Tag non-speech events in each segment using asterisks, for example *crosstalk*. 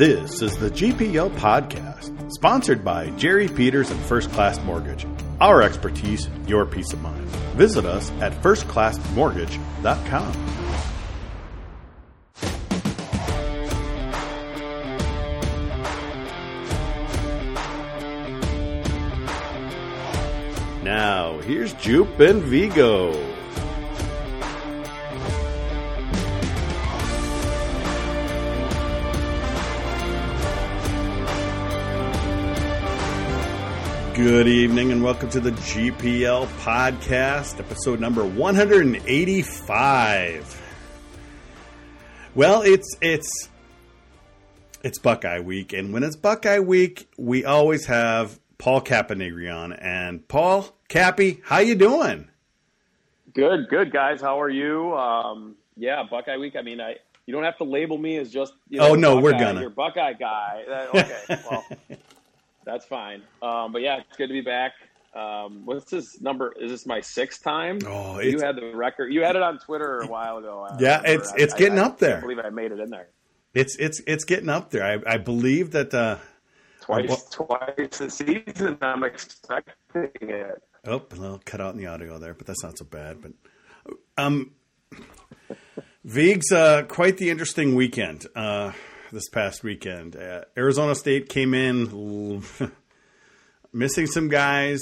This is the GPL Podcast, sponsored by Jerry Peters and First Class Mortgage. Our expertise, your peace of mind. Visit us at firstclassmortgage.com. Now, here's Jupe and Vigo. Good evening and welcome to the GPL podcast, episode number 185. Well, it's it's it's Buckeye week, and when it's Buckeye week, we always have Paul Caponigri on. And Paul Cappy, how you doing? Good, good guys. How are you? Um, yeah, Buckeye week. I mean, I you don't have to label me as just you know, oh no, Buckeye, we're gonna you're Buckeye guy. Okay, well. *laughs* That's fine. Um, but yeah, it's good to be back. Um, what's this number? Is this my sixth time? Oh, you had the record. You had it on Twitter a while ago. I yeah, it's it's I, getting I, up there. I believe I made it in there. It's it's it's getting up there. I, I believe that uh, twice twice a season. I'm expecting it. Oh, well, cut out in the audio there, but that's not so bad. But um, Vig's uh, quite the interesting weekend. Uh, this past weekend. Uh, Arizona State came in *laughs* missing some guys,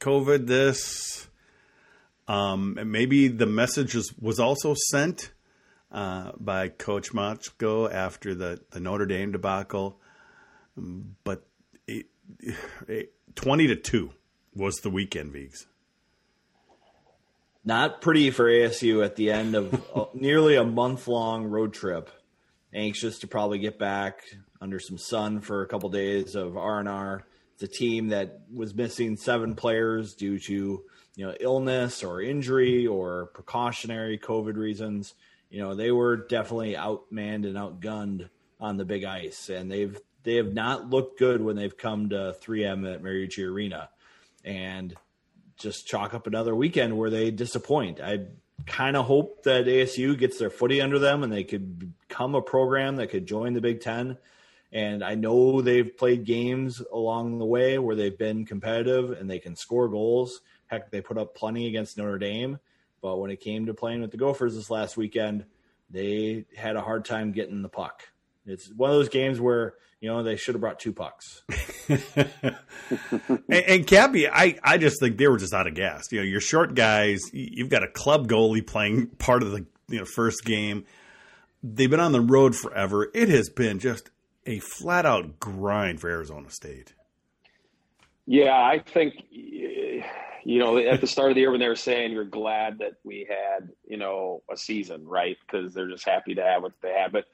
COVID this. Um, and maybe the message was, was also sent uh, by Coach Motzko after the, the Notre Dame debacle. But it, *sighs* it, 20 to 2 was the weekend, Vigs. Not pretty for ASU at the end of *laughs* nearly a month long road trip anxious to probably get back under some sun for a couple days of R and R. It's a team that was missing seven players due to you know illness or injury or precautionary COVID reasons. You know they were definitely outmanned and outgunned on the big ice, and they've they have not looked good when they've come to 3M at Mariucci Arena, and just chalk up another weekend where they disappoint. I kind of hope that ASU gets their footy under them and they could become a program that could join the Big Ten. And I know they've played games along the way where they've been competitive and they can score goals. Heck, they put up plenty against Notre Dame. But when it came to playing with the Gophers this last weekend, they had a hard time getting the puck. It's one of those games where you know they should have brought two pucks. *laughs* and, and Cappy, I, I just think they were just out of gas. You know, you're short guys. You've got a club goalie playing part of the you know first game. They've been on the road forever. It has been just a flat out grind for Arizona State. Yeah, I think you know at the start of the year when they were saying you're glad that we had you know a season, right? Because they're just happy to have what they had, but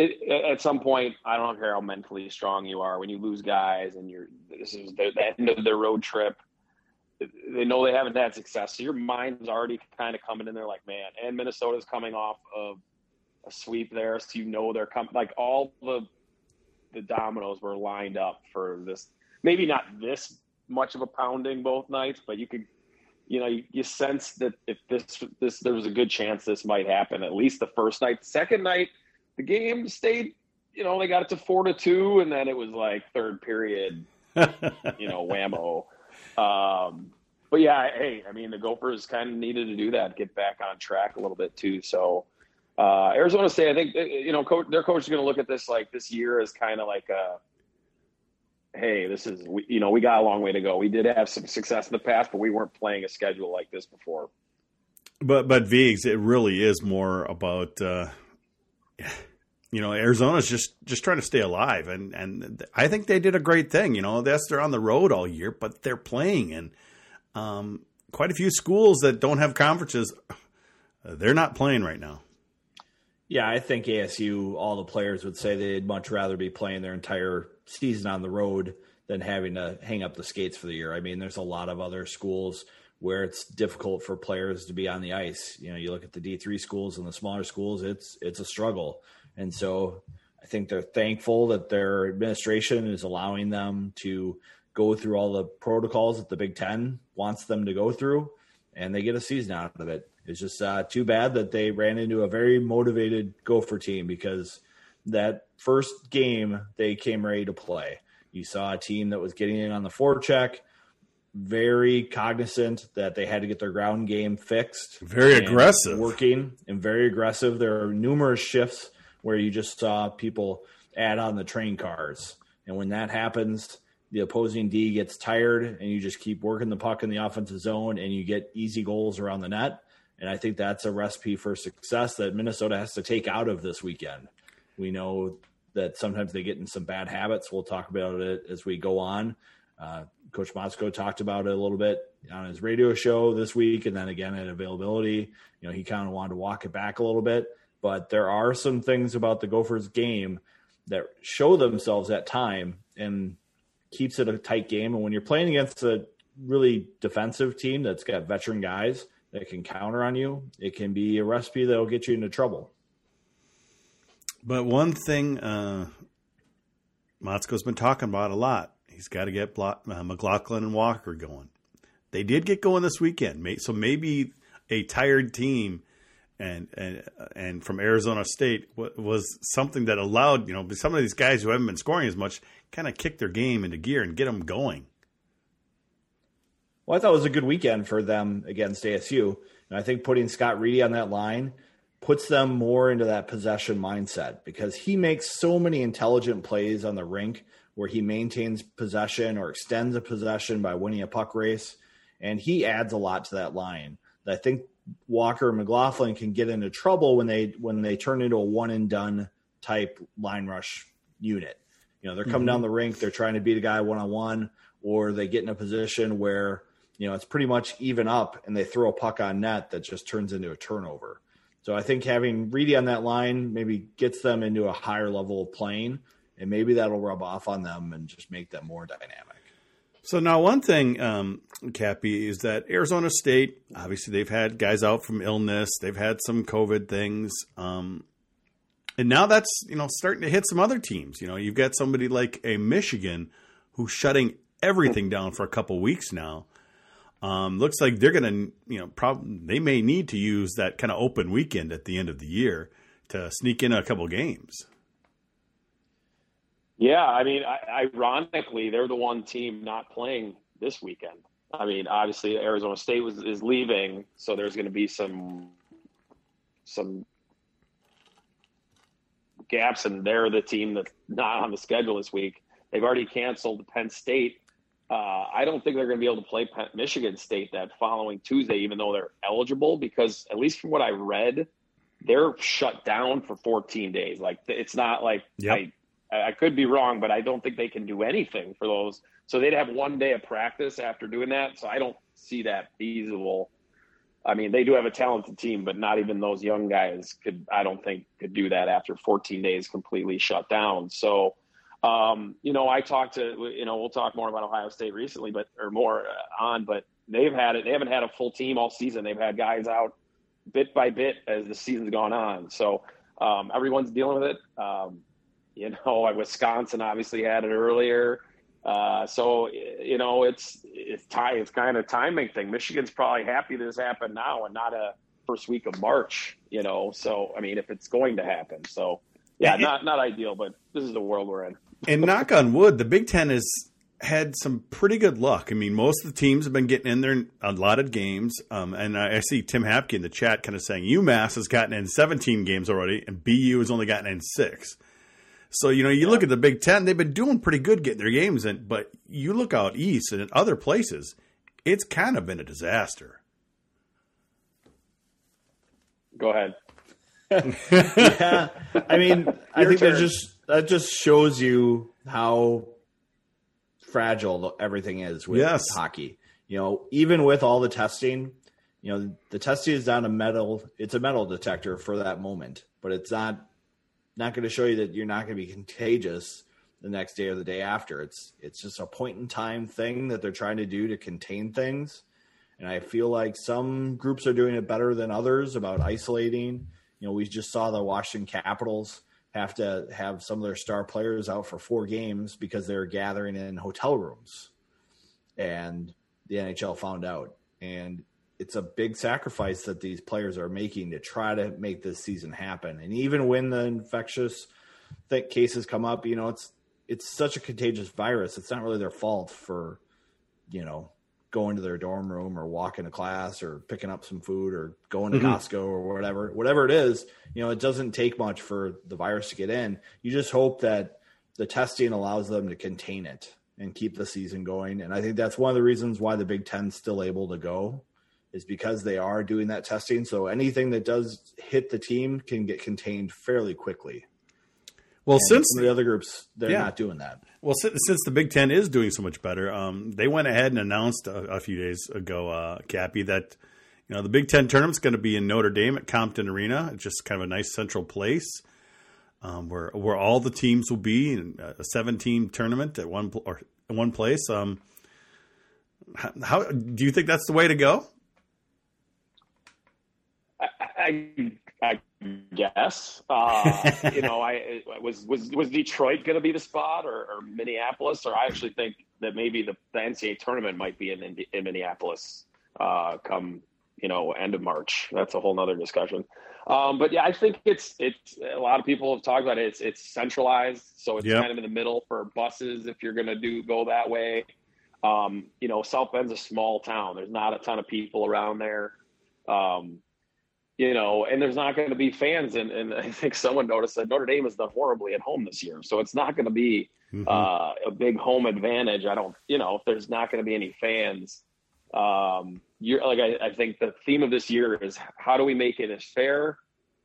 it, at some point, I don't care how mentally strong you are. When you lose guys and you're this is the, the end of their road trip, they know they haven't had success. So your mind's already kind of coming in there like, man. And Minnesota's coming off of a sweep there, so you know they're coming. Like all the the dominoes were lined up for this. Maybe not this much of a pounding both nights, but you could, you know, you, you sense that if this this there was a good chance this might happen at least the first night. Second night the game stayed, you know, they got it to four to two, and then it was like third period, *laughs* you know, whammo. Um, but yeah, hey, I mean, the Gophers kind of needed to do that, get back on track a little bit too. So uh, Arizona State, I think, uh, you know, coach, their coach is going to look at this like this year as kind of like a, hey, this is, we, you know, we got a long way to go. We did have some success in the past, but we weren't playing a schedule like this before. But but Vigs, it really is more about. Uh you know, Arizona's just just trying to stay alive, and and I think they did a great thing. You know, yes, they're on the road all year, but they're playing, and um, quite a few schools that don't have conferences, they're not playing right now. Yeah, I think ASU, all the players would say they'd much rather be playing their entire season on the road than having to hang up the skates for the year. I mean, there's a lot of other schools where it's difficult for players to be on the ice. You know, you look at the D3 schools and the smaller schools, it's it's a struggle. And so I think they're thankful that their administration is allowing them to go through all the protocols that the Big Ten wants them to go through, and they get a season out of it. It's just uh, too bad that they ran into a very motivated Gopher team because that first game they came ready to play. You saw a team that was getting in on the forecheck, very cognizant that they had to get their ground game fixed. Very aggressive. Working and very aggressive. There are numerous shifts where you just saw people add on the train cars. And when that happens, the opposing D gets tired and you just keep working the puck in the offensive zone and you get easy goals around the net. And I think that's a recipe for success that Minnesota has to take out of this weekend. We know that sometimes they get in some bad habits. We'll talk about it as we go on. Uh, Coach Motzko talked about it a little bit on his radio show this week, and then again at availability. You know, he kind of wanted to walk it back a little bit, but there are some things about the Gophers game that show themselves at time and keeps it a tight game. And when you're playing against a really defensive team that's got veteran guys that can counter on you, it can be a recipe that'll get you into trouble. But one thing uh, Motzko's been talking about a lot, he's got to get uh, McLaughlin and Walker going. They did get going this weekend, so maybe a tired team and and and from Arizona State was something that allowed you know some of these guys who haven't been scoring as much kind of kick their game into gear and get them going. Well, I thought it was a good weekend for them against ASU, and I think putting Scott Reedy on that line puts them more into that possession mindset because he makes so many intelligent plays on the rink where he maintains possession or extends a possession by winning a puck race, and he adds a lot to that line. I think Walker and McLaughlin can get into trouble when they when they turn into a one and done type line rush unit. You know, they're coming mm-hmm. down the rink, they're trying to beat a guy one on one, or they get in a position where you know it's pretty much even up, and they throw a puck on net that just turns into a turnover. So I think having Reedy on that line maybe gets them into a higher level of playing, and maybe that'll rub off on them and just make them more dynamic. So now, one thing, um, Cappy, is that Arizona State obviously they've had guys out from illness, they've had some COVID things, um, and now that's you know starting to hit some other teams. You know, you've got somebody like a Michigan who's shutting everything down for a couple weeks now. Um, looks like they're going to, you know, probably they may need to use that kind of open weekend at the end of the year to sneak in a couple games. Yeah, I mean, ironically, they're the one team not playing this weekend. I mean, obviously Arizona State was is leaving, so there's going to be some some gaps, and they're the team that's not on the schedule this week. They've already canceled Penn State uh, I don't think they're going to be able to play Michigan State that following Tuesday, even though they're eligible, because at least from what I read, they're shut down for 14 days. Like it's not like yep. I, I could be wrong, but I don't think they can do anything for those. So they'd have one day of practice after doing that. So I don't see that feasible. I mean, they do have a talented team, but not even those young guys could. I don't think could do that after 14 days completely shut down. So um, you know, I talked to, you know, we'll talk more about Ohio State recently, but, or more uh, on, but they've had it. They haven't had a full team all season. They've had guys out bit by bit as the season's gone on. So um, everyone's dealing with it. Um, you know, Wisconsin obviously had it earlier. Uh, so you know, it's it's. It's kind of timing thing. Michigan's probably happy this happened now and not a first week of March. You know, so I mean, if it's going to happen, so yeah, not not ideal, but this is the world we're in and knock on wood, the Big Ten has had some pretty good luck. I mean, most of the teams have been getting in there a lot of games. Um, and I, I, see Tim Hapke in the chat kind of saying UMass has gotten in 17 games already, and BU has only gotten in six. So, you know, you yeah. look at the Big Ten, they've been doing pretty good getting their games in, but you look out east and in other places, it's kind of been a disaster. Go ahead. *laughs* yeah. I mean, *laughs* I think they're just that just shows you how fragile everything is with yes. hockey. You know, even with all the testing, you know, the testing is not a metal. It's a metal detector for that moment, but it's not not going to show you that you're not going to be contagious the next day or the day after. It's it's just a point in time thing that they're trying to do to contain things. And I feel like some groups are doing it better than others about isolating. You know, we just saw the Washington Capitals have to have some of their star players out for four games because they're gathering in hotel rooms. And the NHL found out. And it's a big sacrifice that these players are making to try to make this season happen. And even when the infectious think cases come up, you know, it's it's such a contagious virus. It's not really their fault for, you know, going to their dorm room or walking to class or picking up some food or going to mm-hmm. Costco or whatever, whatever it is, you know, it doesn't take much for the virus to get in. You just hope that the testing allows them to contain it and keep the season going. And I think that's one of the reasons why the Big Ten's still able to go is because they are doing that testing. So anything that does hit the team can get contained fairly quickly. Well, and since the other groups, they're yeah. not doing that. Well, since, since, the Big Ten is doing so much better, um, they went ahead and announced a, a few days ago, uh, Cappy, that you know the Big Ten tournament's going to be in Notre Dame at Compton Arena. It's just kind of a nice central place um, where where all the teams will be in a seven team tournament at one or one place. Um, how, how, do you think that's the way to go? I, I guess. Uh, *laughs* you know, I was was was Detroit going to be the spot or, or, Minneapolis, or I actually think that maybe the, the NCAA tournament might be in in, Minneapolis uh, come you know end of March. That's a whole nother discussion. Um, but yeah, I think it's it's a lot of people have talked about it. It's it's centralized, so it's yep. kind of in the middle for buses if you're going to do go that way. Um, you know, South Bend's a small town. There's not a ton of people around there. Um, you know, and there's not going to be fans. And, *laughs* and I think someone noticed that Notre Dame has done horribly at home this year. So it's not going to be mm-hmm. uh, a big home advantage. I don't, you know, if there's not going to be any fans, um, you're like, I, I think the theme of this year is how do we make it as fair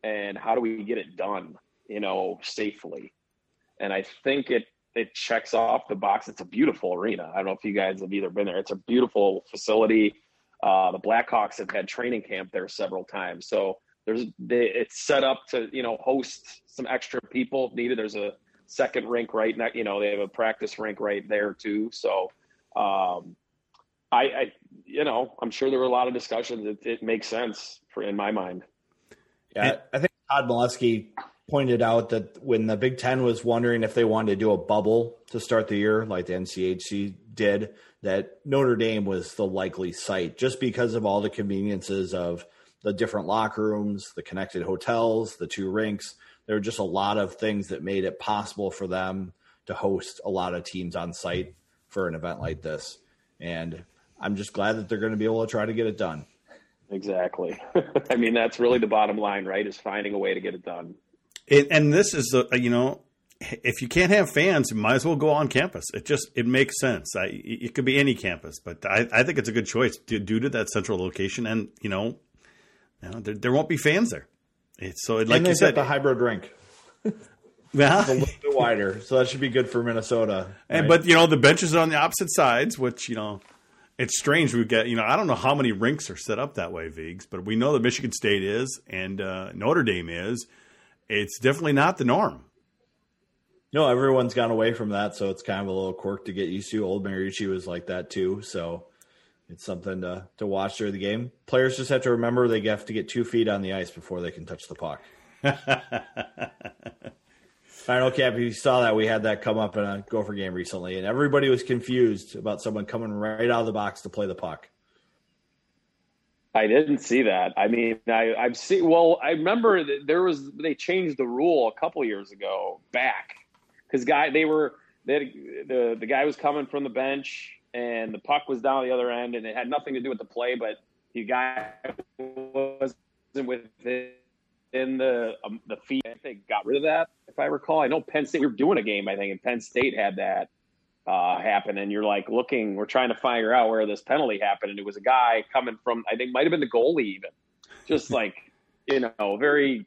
and how do we get it done, you know, safely? And I think it, it checks off the box. It's a beautiful arena. I don't know if you guys have either been there. It's a beautiful facility uh, the Blackhawks have had training camp there several times, so there's they, it's set up to you know host some extra people if needed. There's a second rink right now. You know they have a practice rink right there too. So um, I, I, you know I'm sure there were a lot of discussions. It, it makes sense for in my mind. Yeah, I think Todd Milewski pointed out that when the Big Ten was wondering if they wanted to do a bubble to start the year, like the NCHC did, that Notre Dame was the likely site just because of all the conveniences of the different locker rooms, the connected hotels, the two rinks. There were just a lot of things that made it possible for them to host a lot of teams on site for an event like this. And I'm just glad that they're going to be able to try to get it done. Exactly. *laughs* I mean, that's really the bottom line, right? Is finding a way to get it done. It, and this is, a, you know, if you can't have fans, you might as well go on campus. It just it makes sense. I, it could be any campus, but I, I think it's a good choice due to that central location, and you know, you know there, there won't be fans there. It's, so it, like and you said, the hybrid rink. *laughs* Yeah, a little bit wider, so that should be good for Minnesota. Right? And but you know the benches are on the opposite sides, which you know it's strange. We get you know I don't know how many rinks are set up that way, Vigs, but we know that Michigan State is and uh, Notre Dame is. It's definitely not the norm. No, everyone's gone away from that, so it's kind of a little quirk to get used to. Old Mariucci was like that too, so it's something to to watch during the game. Players just have to remember they have to get two feet on the ice before they can touch the puck. *laughs* I know, Cap, you saw that we had that come up in a Gopher game recently, and everybody was confused about someone coming right out of the box to play the puck. I didn't see that. I mean, I, I've seen. Well, I remember there was they changed the rule a couple years ago back because guy they were they had, the the guy was coming from the bench and the puck was down the other end and it had nothing to do with the play, but the guy wasn't within the um, the feet. I think got rid of that if I recall. I know Penn State we were doing a game I think and Penn State had that uh, happen and you're like looking we're trying to figure out where this penalty happened and it was a guy coming from I think might have been the goalie even just like you know very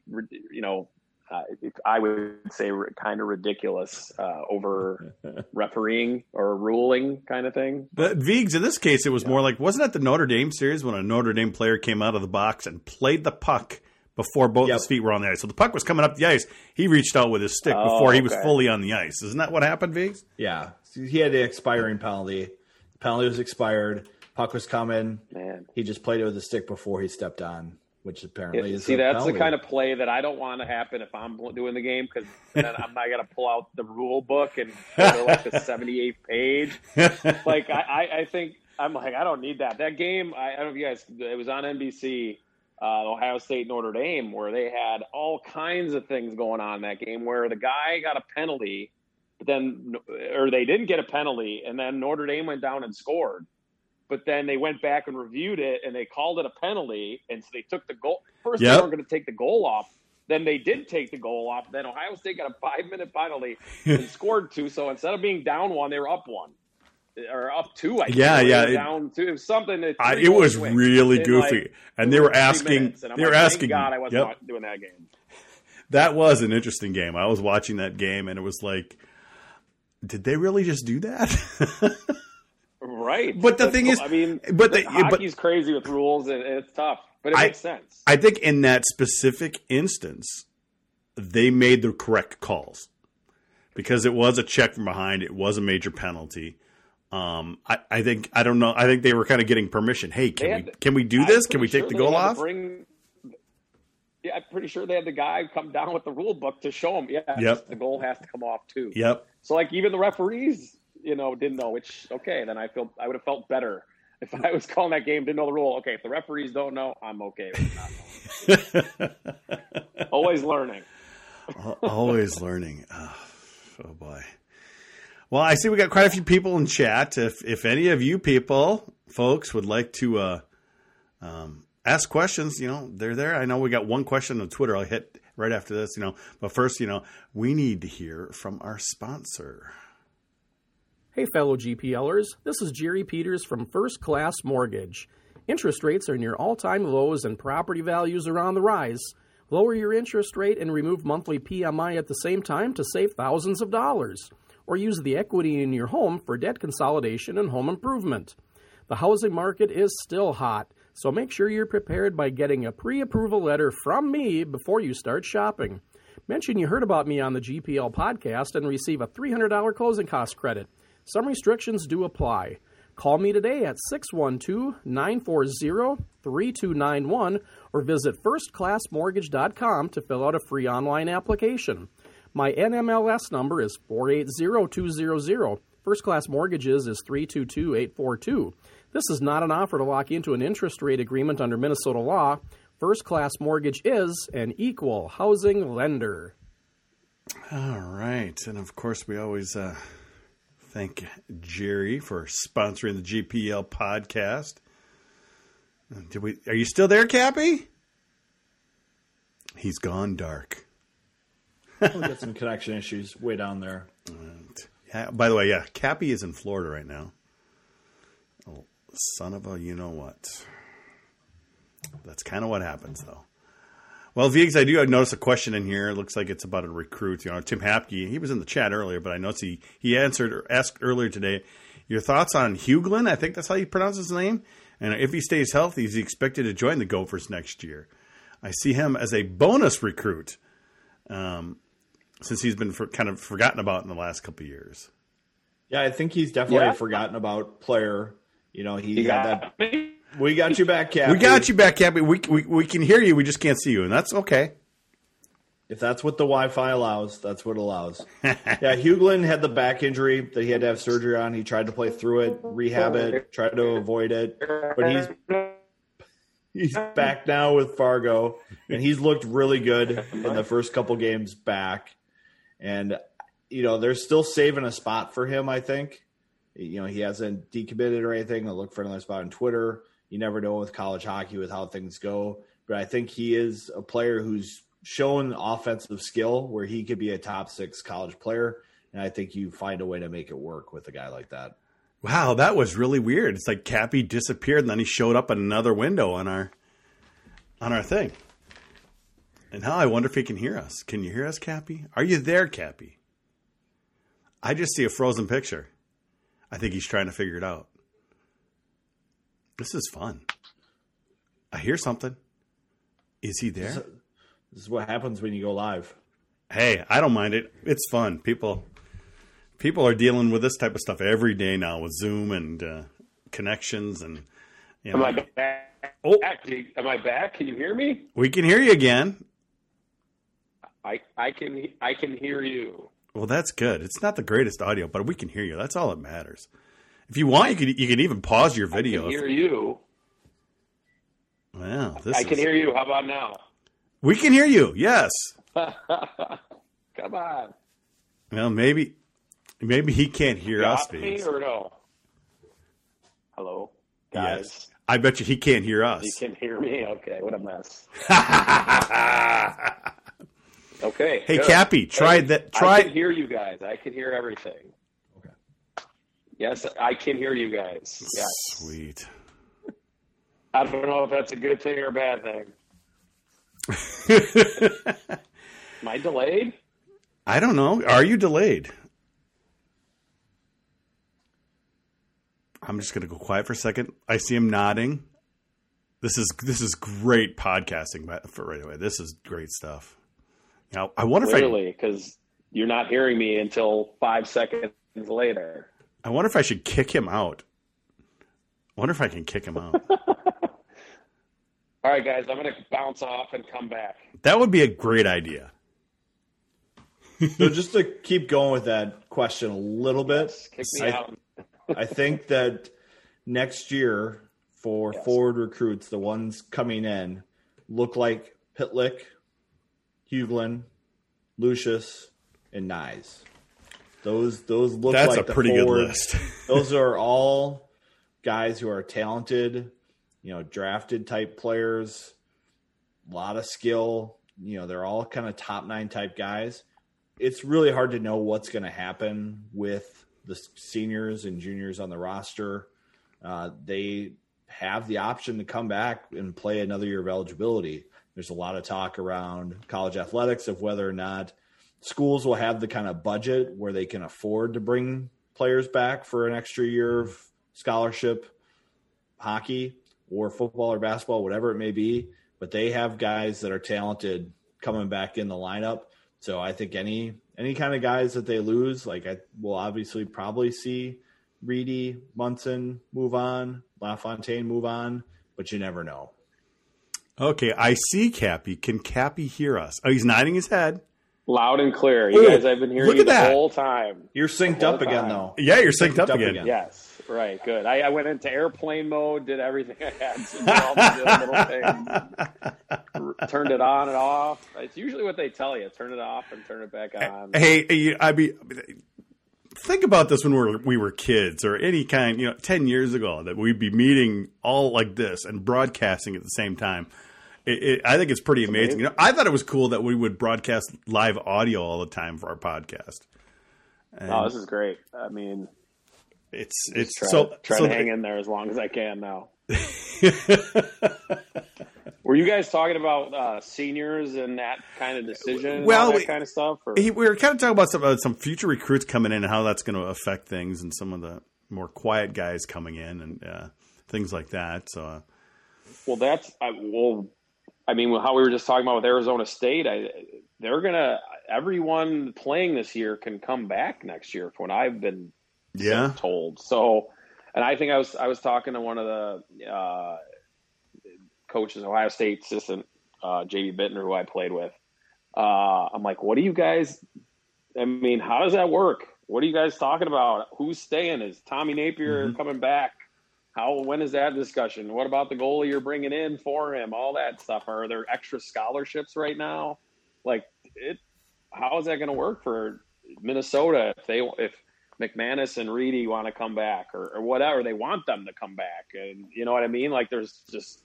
you know uh, I would say kind of ridiculous uh, over *laughs* refereeing or ruling kind of thing. But Vigs, in this case, it was yeah. more like wasn't it the Notre Dame series when a Notre Dame player came out of the box and played the puck before both yep. his feet were on the ice. So the puck was coming up the ice. He reached out with his stick oh, before he was fully on the ice. Isn't that what happened, Vigs? Yeah, he had the expiring penalty. The penalty was expired. Puck was coming. Man, he just played it with the stick before he stepped on which apparently is see that's penalty. the kind of play that I don't want to happen if I'm doing the game because then *laughs* I'm not gonna pull out the rule book and go to like the 78th *laughs* page. Like I, I, think I'm like I don't need that. That game I, I don't know if you guys it was on NBC. uh, Ohio State Notre Dame, where they had all kinds of things going on in that game, where the guy got a penalty, but then or they didn't get a penalty, and then Notre Dame went down and scored. But then they went back and reviewed it, and they called it a penalty, and so they took the goal. First, Yep. they weren't going to take the goal off. Then they did take the goal off. Then Ohio State got a five-minute penalty *laughs* and scored two. So instead of being down one, they were up one or up two. I think. Yeah, yeah, it- down two. It was something. That I, it was swing really in, goofy, like, and they were asking. minutes. They were like, thank asking. God, I wasn't yep. doing that game. *laughs* That was an interesting game. I was watching that game, and it was like, did they really just do that? *laughs* Right. But the That's thing is- I mean, but the- but- hockey's crazy with rules, and and it's tough, but it I- makes sense. I think in that specific instance, they made the correct calls because it was a check from behind. It was a major penalty. Um, I, I think I don't know. I think they were kind of getting permission. Hey, can we to- can we do this? Can we take sure the goal off? Bring, yeah, I'm pretty sure they had the guy come down with the rule book to show them. Yeah, Yep. the goal has to come off too. Yep. So like even the referees, you know, didn't know. Which okay, then I feel I would have felt better *laughs* if I was calling that game, didn't know the rule. Okay, if the referees don't know, I'm okay with not knowing. *laughs* Always learning. Always learning. Oh, oh boy. Well, I see we got quite a few people in chat. If if any of you people, folks, would like to uh, um, ask questions, you know, they're there. I know we got one question on Twitter. I'll hit right after this, you know. But first, you know, we need to hear from our sponsor. Hey, fellow GPLers, this is Jerry Peters from First Class Mortgage. Interest rates are near all time lows and property values are on the rise. Lower your interest rate and remove monthly PMI at the same time to save thousands of dollars. Or use the equity in your home for debt consolidation and home improvement. The housing market is still hot, so make sure you're prepared by getting a pre approval letter from me before you start shopping. Mention you heard about me on the GPL podcast and receive a $300 closing cost credit. Some restrictions do apply. Call me today at 612 940 3291 or visit firstclassmortgage.com to fill out a free online application. My NMLS number is 480200. First Class Mortgages is 322842. This is not an offer to lock into an interest rate agreement under Minnesota law. First Class Mortgage is an equal housing lender. All right, and of course, we always uh, thank Jerry for sponsoring the GPL podcast. Uh, Did we? Are you still there, Cappy? He's gone dark. We'll get some connection issues way down there. Yeah, by the way, yeah, Cappy is in Florida right now. Oh, son of a, you know what? That's kind of what happens, though. Well, Viggs, I do notice a question in here. It looks like it's about a recruit. You know, Tim Hapke. He was in the chat earlier, but I noticed he he answered or asked earlier today. Your thoughts on Huglin? I think that's how you pronounce his name. And if he stays healthy, is he expected to join the Gophers next year? I see him as a bonus recruit, um, since he's been for, kind of forgotten about in the last couple of years. Yeah, I think he's definitely Yeah. a forgotten about player. You know, he You had got that. me. We got you back, Cap. We got you back, Cappy. We, we we can hear you. We just can't see you, and that's okay. If that's what the Wi-Fi allows, that's what it allows. *laughs* yeah, Hughlin had the back injury that he had to have surgery on. He tried to play through it, rehab it, tried to avoid it, but he's he's back now with Fargo, and he's looked really good in the first couple games back. And you know, they're still saving a spot for him. I think. You know, he hasn't decommitted or anything. I'll look for another spot on Twitter. You never know with college hockey with how things go, but I think he is a player who's shown offensive skill where he could be a top six college player. And I think you find a way to make it work with a guy like that. Wow, that was really weird. It's like Cappy disappeared, and then he showed up in another window on our on our thing. And now I wonder if he can hear us. Can you hear us, Cappy? Are you there, Cappy? I just see a frozen picture. I think he's trying to figure it out. This is fun. I hear something. Is he there? This is what happens when you go live. Hey, I don't mind it. It's fun. People people are dealing with this type of stuff every day now with Zoom and uh, connections and you Am know, I back? Oh. Am I back? Can you hear me? we can hear you again. I I can I can hear you. Well, that's good. It's not the greatest audio, but we can hear you. That's all that matters. If you want, you can you can even pause your I video. can hear you. this I can is- hear you. How about now? We can hear you. Yes. *laughs* Come on. Well, maybe maybe he can't hear us. Me or no? Hello, guys. Yes. I bet you he can't hear us. You can hear me. Okay, what a mess. *laughs* Okay. Hey, good. Cappy, try Hey, that- I try- can hear you guys. I can hear everything. Yes, I can hear you guys. Yes. Sweet. I don't know if that's a good thing or a bad thing. *laughs* Am I delayed? I don't know. Are you delayed? I'm just going to go quiet for a second. I see him nodding. This is this is great podcasting. But for right away, this is great stuff. Now, I wonder if Clearly, because you're not hearing me until five seconds later. I I wonder if I should kick him out. I wonder if I can kick him out. *laughs* All right, guys, I'm going to bounce off and come back. that would be a great idea. So just to keep going with that question a little bit, Kick me I, out. I think that next year for Yes. forward recruits, the ones coming in look like Pitlick, Hughlin, Lucius, and Knies. Those those look That's like a pretty good list. *laughs* those are all guys who are talented, you know, drafted type players, a lot of skill. You know, they're all kind of top nine type guys. It's really hard to know what's going to happen with the seniors and juniors on the roster. Uh, they have the option to come back and play another year of eligibility. There's a lot of talk around college athletics of whether or not schools will have the kind of budget where they can afford to bring players back for an extra year of scholarship hockey or football or basketball, whatever it may be. But they have guys that are talented coming back in the lineup. So I think any any kind of guys that they lose, like I will obviously probably see Reedy, Munson move on, LaFontaine move on, but you never know. Okay, I see Cappy. Can Cappy hear us? Oh, he's nodding his head. Loud and clear. You Ooh, guys, I've been hearing look you the that. whole time. You're synced The whole up again time. though. Yeah, you're synced up, up again. again. Yes, right, good. I, I went into airplane mode, did everything *laughs* I had to do, all the little things. R- turned it on and off. It's usually what they tell you: turn it off and turn it back on. Hey, hey, I mean, think about this when we were, we were kids, or any kind, you know, ten years ago, that we'd be meeting all like this and broadcasting at the same time. It, it, I think it's pretty amazing. You know, I thought it was cool that we would broadcast live audio all the time for our podcast. And Oh, this is great. I mean, it's it's try, so try so to hang in there as long as I can now. *laughs* Were you guys talking about uh, seniors and that kind of decision, Well, we- kind of stuff? Or? He, we were kind of talking about some uh, some future recruits coming in and how that's going to affect things, and some of the more quiet guys coming in and uh, things like that. So, uh, Well, that's I, well. I mean, how we were just talking about with Arizona State, I, they're gonna everyone playing this year can come back next year, from what I've been yeah, told. So, and I think I was I was talking to one of the uh, coaches, Ohio State assistant uh, JB Bittner, who I played with. Uh, I'm like, what do you guys? I mean, how does that work? What are you guys talking about? Who's staying? Is Tommy Nappier coming back? How? When is that discussion? What about the goalie you're bringing in for him? All that stuff. Are there extra scholarships right now? Like it. How is that going to work for Minnesota if they if McManus and Reedy want to come back or, or whatever they want them to come back and you know what I mean? Like there's just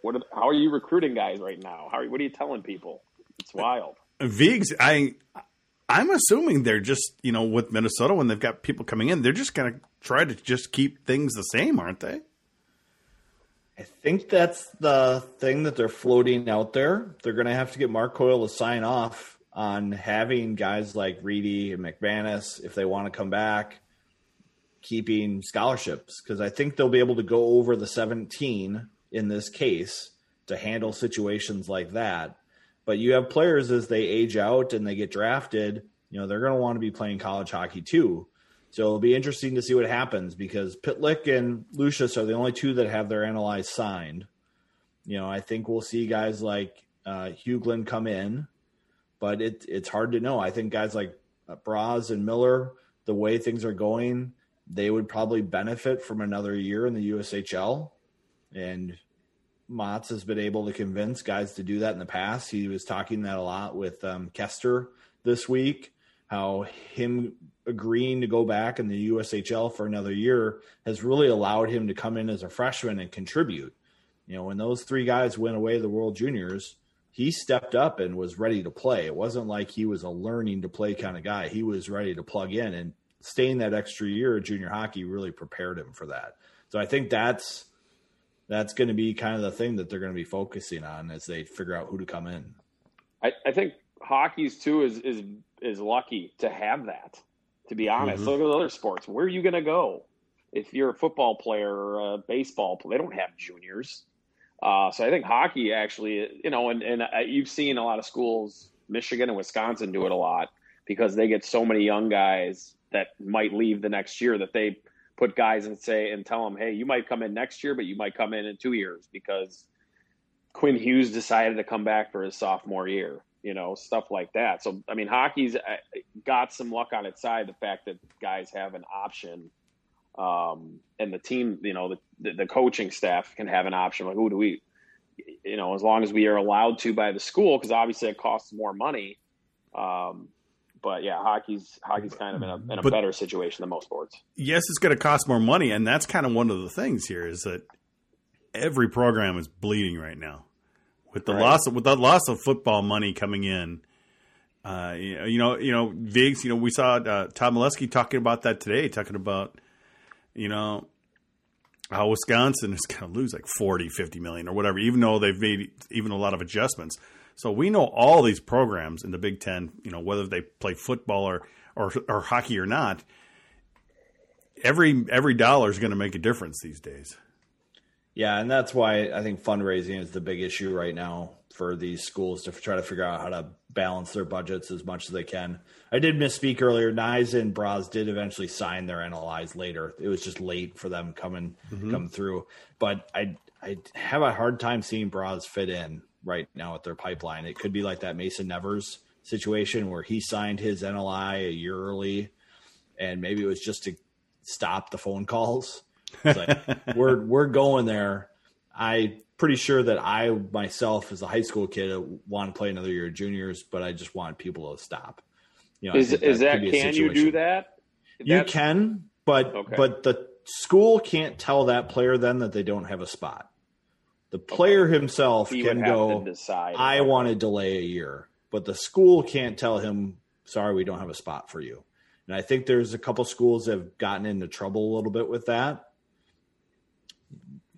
what? Are, how are you recruiting guys right now? How? Are, what are you telling people? It's wild. Vigs. I I'm assuming they're just you know with Minnesota when they've got people coming in, they're just going to try to just keep things the same, aren't they? I think that's the thing that they're floating out there. They're going to have to get Mark Coyle to sign off on having guys like Reedy and McManus, if they want to come back, keeping scholarships. Because I think they'll be able to go over the 17 in this case to handle situations like that. But you have players as they age out and they get drafted, you know, they're going to want to be playing college hockey too. So it'll be interesting to see what happens because Pitlick and Lucius are the only two that have their NLIs signed. You know, I think we'll see guys like uh, Hughlin come in, but it, it's hard to know. I think guys like uh, Broz and Miller, the way things are going, they would probably benefit from another year in the USHL. And Motts has been able to convince guys to do that in the past. He was talking that a lot with um, Koster this week. How him agreeing to go back in the USHL for another year has really allowed him to come in as a freshman and contribute. You know, when those three guys went away the World Juniors, he stepped up and was ready to play. It wasn't like he was a learning to play kind of guy. He was ready to plug in and staying that extra year of junior hockey really prepared him for that. So I think that's that's going to be kind of the thing that they're going to be focusing on as they figure out who to come in. I, I think hockey's too is is is lucky to have that. To be honest, mm-hmm. look at other sports. Where are you going to go if you're a football player or a baseball player? They don't have juniors. Uh, so I think hockey actually, you know, and, and uh, you've seen a lot of schools, Michigan and Wisconsin do it a lot because they get so many young guys that might leave the next year that they put guys and say and tell them, hey, you might come in next year, but you might come in in two years because Quinn Hughes decided to come back for his sophomore year you know, stuff like that. So, I mean, hockey's got some luck on its side. The fact that guys have an option, um, and the team, you know, the, the coaching staff can have an option. Like, who do we, you know, as long as we are allowed to by the school, because obviously it costs more money. Um, but yeah, hockey's hockey's kind of in a, in a but, better situation than most sports. Yes, it's going to cost more money, and that's kind of one of the things here is that every program is bleeding right now with the right. loss of, with the loss of football money coming in. Uh, you know, you know, Vigs. You know, we saw uh, Tom Milewski talking about that today, talking about, you know, how Wisconsin is going to lose like 40, 50 million or whatever, even though they've made even a lot of adjustments. So we know all these programs in the Big Ten, you know, whether they play football or or, or hockey or not, every every dollar is going to make a difference these days. Yeah, and that's why I think fundraising is the big issue right now for these schools to try to figure out how to balance their budgets as much as they can. I did misspeak earlier. Knies and Broz did eventually sign their NLIs later. It was just late for them coming mm-hmm. come through. But I I have a hard time seeing Broz fit in right now with their pipeline. It could be like that Mason Nevers situation where he signed his NLI a year early, and maybe it was just to stop the phone calls like, *laughs* we're we're going there. I pretty sure that I myself, as a high school kid, want to play another year of juniors, but I just want people to stop. You know, is that is that can you do that? You can, but okay. but the school can't tell that player then that they don't have a spot. The player okay. himself he can go. I want to delay a year, but the school can't tell him. Sorry, we don't have a spot for you. And I think there's a couple schools that have gotten into trouble a little bit with that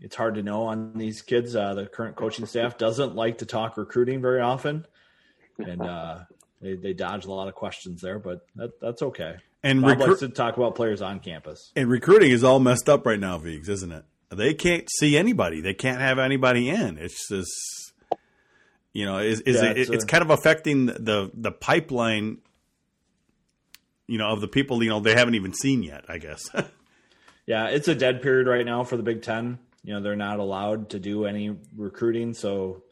it's hard to know on these kids. Uh, the current coaching staff doesn't like to talk recruiting very often, and uh, they, they dodge a lot of questions there, but that, that's okay. And Bob recru- likes to talk about players on campus. And recruiting is all messed up right now, Vigs, isn't it? They can't see anybody. They can't have anybody in. It's just, you know, is, is yeah, it, it's, it's a, kind of affecting the the pipeline. You know, of the people you know they haven't even seen yet. I guess. *laughs* yeah, it's a dead period right now for the Big Ten you know they're not allowed to do any recruiting, so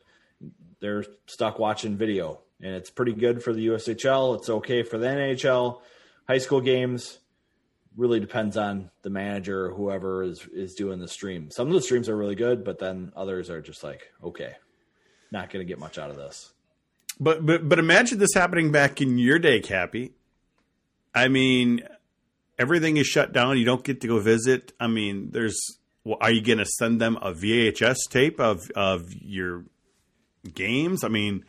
they're stuck watching video, and it's pretty good for the USHL. It's okay for the NHL. High school games really depends on the manager or whoever is is doing the stream. Some of the streams are really good, but then others are just like, okay, not going to get much out of this. But but but imagine this happening back in your day, Cappy. I mean, everything is shut down. You don't get to go visit. I mean, there's are you going to send them a VHS tape of of your games? I mean,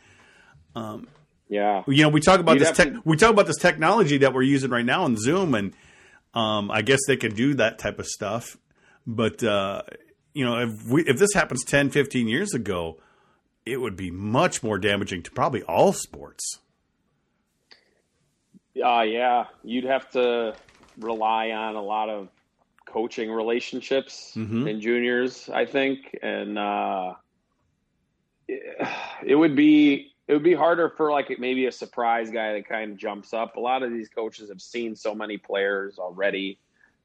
um, yeah, you know, we talk about You'd this. Te- to- we talk about this technology that we're using right now in Zoom, and um, I guess they can do that type of stuff. But uh, you know, if we if this happens 10, 15 years ago, it would be much more damaging to probably all sports. Uh, yeah, you'd have to rely on a lot of coaching relationships mm-hmm. in juniors, I think, and uh, it would be it would be harder for like maybe a surprise guy that kind of jumps up. A lot of these coaches have seen so many players already.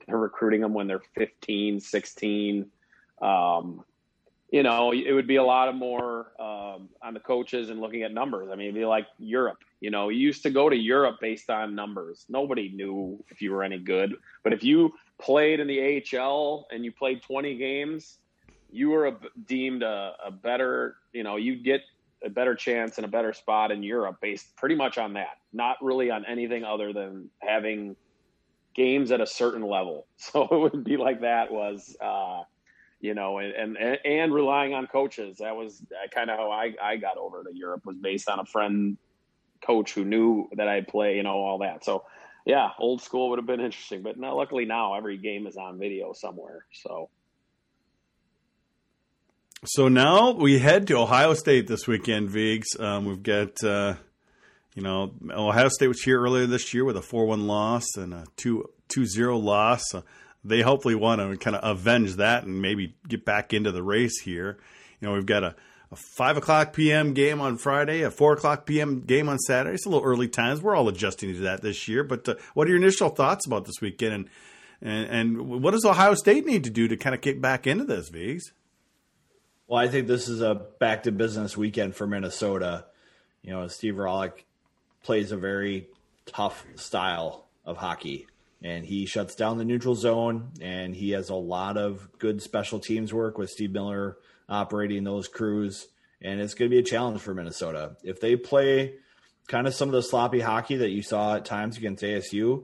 They're recruiting them when they're 15, 16. Um, you know, it would be a lot of more um, on the coaches and looking at numbers. I mean, it'd be like Europe. You know, you used to go to Europe based on numbers. Nobody knew if you were any good. But if you played in the AHL and you played 20 games, you were a, deemed a, a better, you know, you'd get a better chance and a better spot in Europe based pretty much on that, not really on anything other than having games at a certain level. *laughs* So it would be like that was, uh, you know, and, and, and relying on coaches. That was kind of how I, I got over to Europe was based on a friend coach who knew that I'd play, you know, all that. So yeah, old school would have been interesting, but now luckily now every game is on video somewhere. So. So now we head to Ohio State this weekend, Vigs. Um, we've got, uh, you know, Ohio State was here earlier this year with a 4 1 loss and a 2 0 loss. Uh, they hopefully want to kind of avenge that and maybe get back into the race here. You know, we've got a, a 5 o'clock p.m. game on Friday, a 4 o'clock p.m. game on Saturday. It's a little early times. We're all adjusting to that this year. But uh, what are your initial thoughts about this weekend? And, and, and what does Ohio State need to do to kind of get back into this, Vigs? Well, I think this is a back to business weekend for Minnesota. You know, Steve Rohlik plays a very tough style of hockey, and he shuts down the neutral zone, and he has a lot of good special teams work with Steve Miller operating those crews, and it's going to be a challenge for Minnesota if they play kind of some of the sloppy hockey that you saw at times against ASU.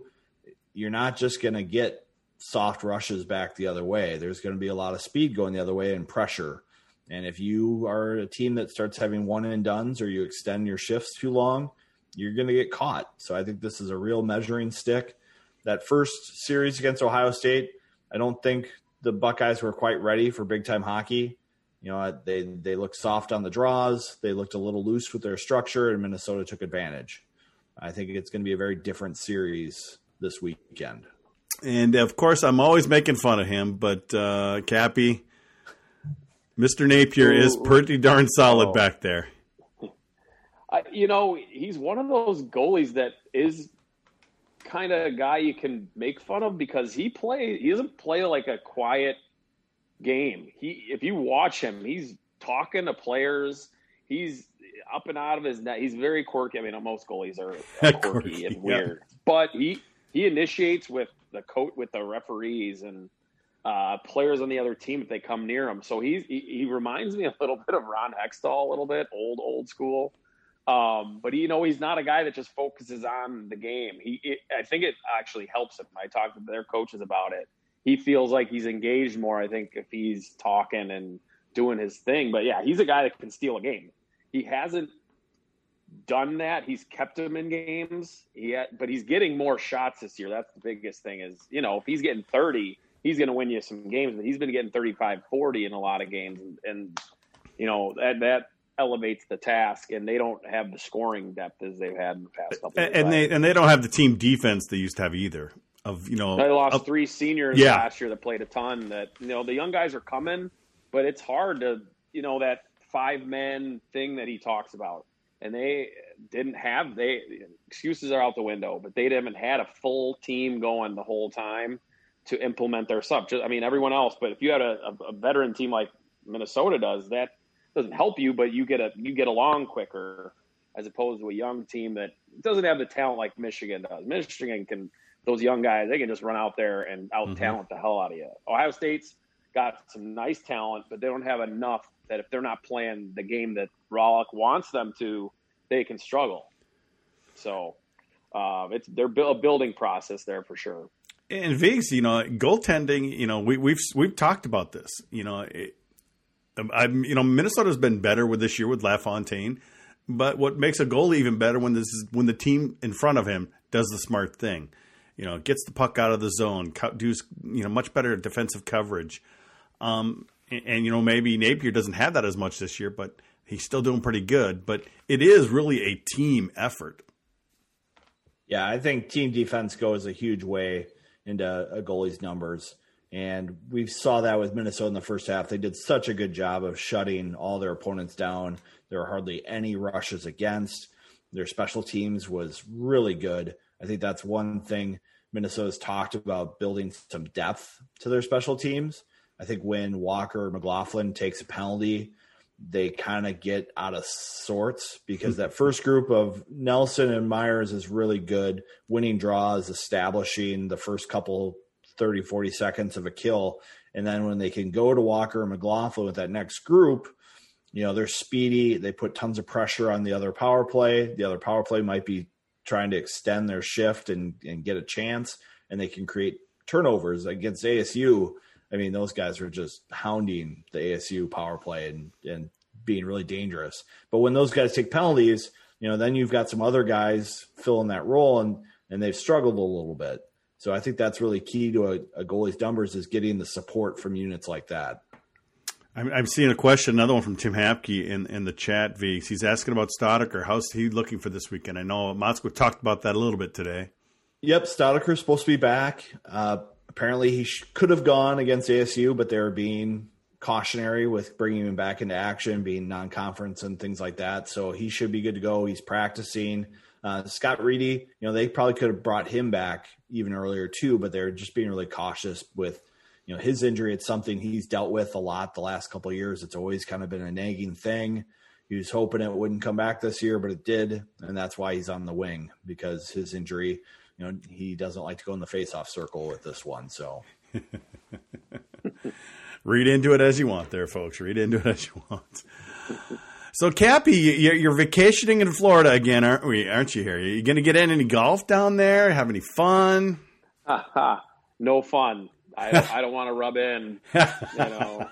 You're not just going to get soft rushes back the other way. There's going to be a lot of speed going the other way and pressure and if you are a team that starts having one and duns or you extend your shifts too long, you're going to get caught. So I think this is a real measuring stick. That first series against Ohio State, I don't think the Buckeyes were quite ready for big time hockey. You know, they they looked soft on the draws. They looked a little loose with their structure, and Minnesota took advantage. I think it's going to be a very different series this weekend. And of course, I'm always making fun of him, but uh, Cappy, Mr. Nappier is pretty darn solid oh. back there. *laughs* I, you know, he's one of those goalies that is kind of a guy you can make fun of because he play he doesn't play like a quiet game. He if you watch him, he's talking to players. He's up and out of his net. He's very quirky. I mean, most goalies are *laughs* quirky, quirky and weird, yeah. but he he initiates with the coat with the referees and uh, players on the other team if they come near him. So he, he reminds me a little bit of Ron Hextall, a little bit old, old school. Um, but you know, he's not a guy that just focuses on the game. He, it, I think it actually helps him. I talked to their coaches about it. He feels like he's engaged more. I think if he's talking and doing his thing. But yeah, he's a guy that can steal a game. He hasn't done that. He's kept him in games. He had, but he's getting more shots this year. That's the biggest thing. Is you know if he's getting thirty he's going to win you some games, but he's been getting 35, 40 in a lot of games. And, and you know, that, that elevates the task and they don't have the scoring depth as they've had in the past couple and, and they and they don't have the team defense they used to have either of you know they lost three seniors yeah. last year that played a ton that you know the young guys are coming but it's hard to you know that five men thing that he talks about and they didn't have they excuses are out the window but they haven't had a full team going the whole time to implement their stuff. Just, I mean, everyone else, but if you had a, a, veteran team like Minnesota does, that doesn't help you, but you get a you get along quicker as opposed to a young team that doesn't have the talent like Michigan does. Michigan can those young guys they can just run out there and out talent mm-hmm. the hell out of you. Ohio State's got some nice talent, but they don't have enough that if they're not playing the game that Rohlik wants them to, they can struggle. So uh, it's they're a building process there for sure and Vigs, you know, goaltending, you know, we, we've, we've talked about this. You know, it, I'm, you know, Minnesota's been better with this year with LaFontaine, but what makes a goalie even better when this is when the team in front of him does the smart thing. You know, gets the puck out of the zone, does you know much better defensive coverage. Um, and, and you know maybe Nappier doesn't have that as much this year, but he's still doing pretty good. But it is really a team effort. Yeah, I think team defense goes a huge way into a goalie's numbers. And we saw that with Minnesota in the first half. They did such a good job of shutting all their opponents down. There were hardly any rushes against. Their special teams was really good. I think that's one thing Minnesota's talked about building some depth to their special teams. I think when Walker McLaughlin takes a penalty, they kind of get out of sorts because that first group of Nelson and Meyers is really good. Winning draws, establishing the first couple 30, 40 seconds of a kill. And then when they can go to Walker and McLaughlin with that next group, you know, they're speedy. They put tons of pressure on the other power play. The other power play might be trying to extend their shift and, and get a chance, and they can create turnovers against ASU. I mean, those guys are just hounding the ASU power play and, and being really dangerous. But when those guys take penalties, you know, then you've got some other guys filling that role and and they've struggled a little bit. So I think that's really key to a, a goalie's numbers is getting the support from units like that. I'm, I'm seeing a question, another one from Tim Hapke in, in the chat, Vigs. He's asking about Staudacher. How's he looking for this weekend? I know Motzko talked about that a little bit today. Yep, Staudacher's supposed to be back. Uh, apparently, he sh- could have gone against ASU, but they were being cautionary with bringing him back into action, being non-conference and things like that. So he should be good to go. He's practicing. Uh, Scott Reedy, you know, they probably could have brought him back even earlier too, but they're just being really cautious with, you know, his injury. It's something he's dealt with a lot the last couple years. It's always kind of been a nagging thing. He was hoping it wouldn't come back this year, but it did, and that's why he's on the wing because his injury. You know, he doesn't like to go in the face-off circle with this one. So. *laughs* Read into it as you want, there, folks. Read into it as you want. So, Cappy, you're vacationing in Florida again, aren't we? Aren't you here? Are you going to get in any golf down there? Have any fun? *laughs* no fun. I, I don't want to rub in, you know,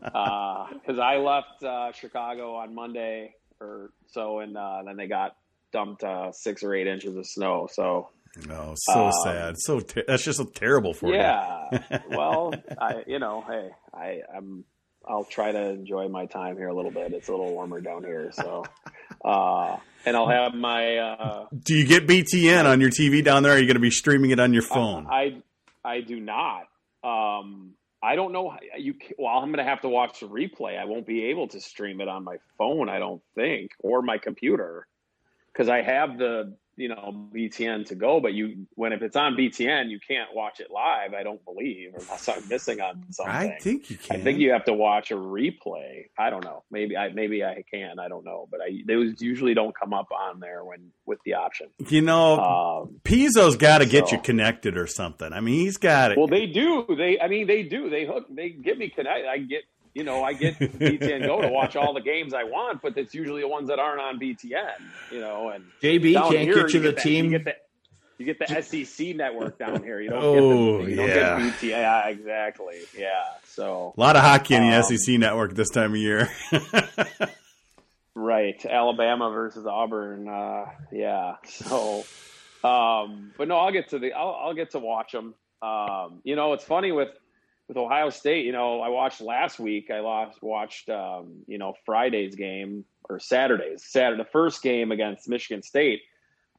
because *laughs* uh, I left uh, Chicago on Monday or so, and uh, then they got dumped uh, six or eight inches of snow. So Oh, so um, sad. So ter- that's just so terrible for yeah. you. Yeah. *laughs* well, I you know, hey, I I'm I'll try to enjoy my time here a little bit. It's a little warmer down here, so *laughs* uh and I'll have my uh Do you get BTN on your TV down there? Or are you going to be streaming it on your phone? I I do not. Um I don't know you well I'm going to have to watch the replay. I won't be able to stream it on my phone, I don't think, or my computer cuz I have the you know BTN to go, but you when if it's on BTN, you can't watch it live. I don't believe, unless I'm missing on something. I think you can. I think you have to watch a replay. I don't know. Maybe I maybe I can. I don't know, but I those usually don't come up on there when with the option. You know, um, Pizzo's got to get so, you connected or something. I mean, he's got it. Well, they do. They I mean, they do. They hook. They get me connected. I get you know, I get BTN Go to watch all the games I want, but it's usually the ones that aren't on BTN. You know, and JB can't here, get you, you the get team. you get the you get the SEC network down here. You don't oh, get the, you don't yeah. get BTN. Yeah, exactly. Yeah. So a lot of hockey in the um, SEC network this time of year. *laughs* right, Alabama versus Auburn. Uh, yeah. So, um, but no, I'll get to the. I'll, I'll get to watch them. Um, you know, it's funny with with Ohio State, you know, I watched last week. I lost, watched, um, you know, Friday's game or Saturday's Saturday, the first game against Michigan State.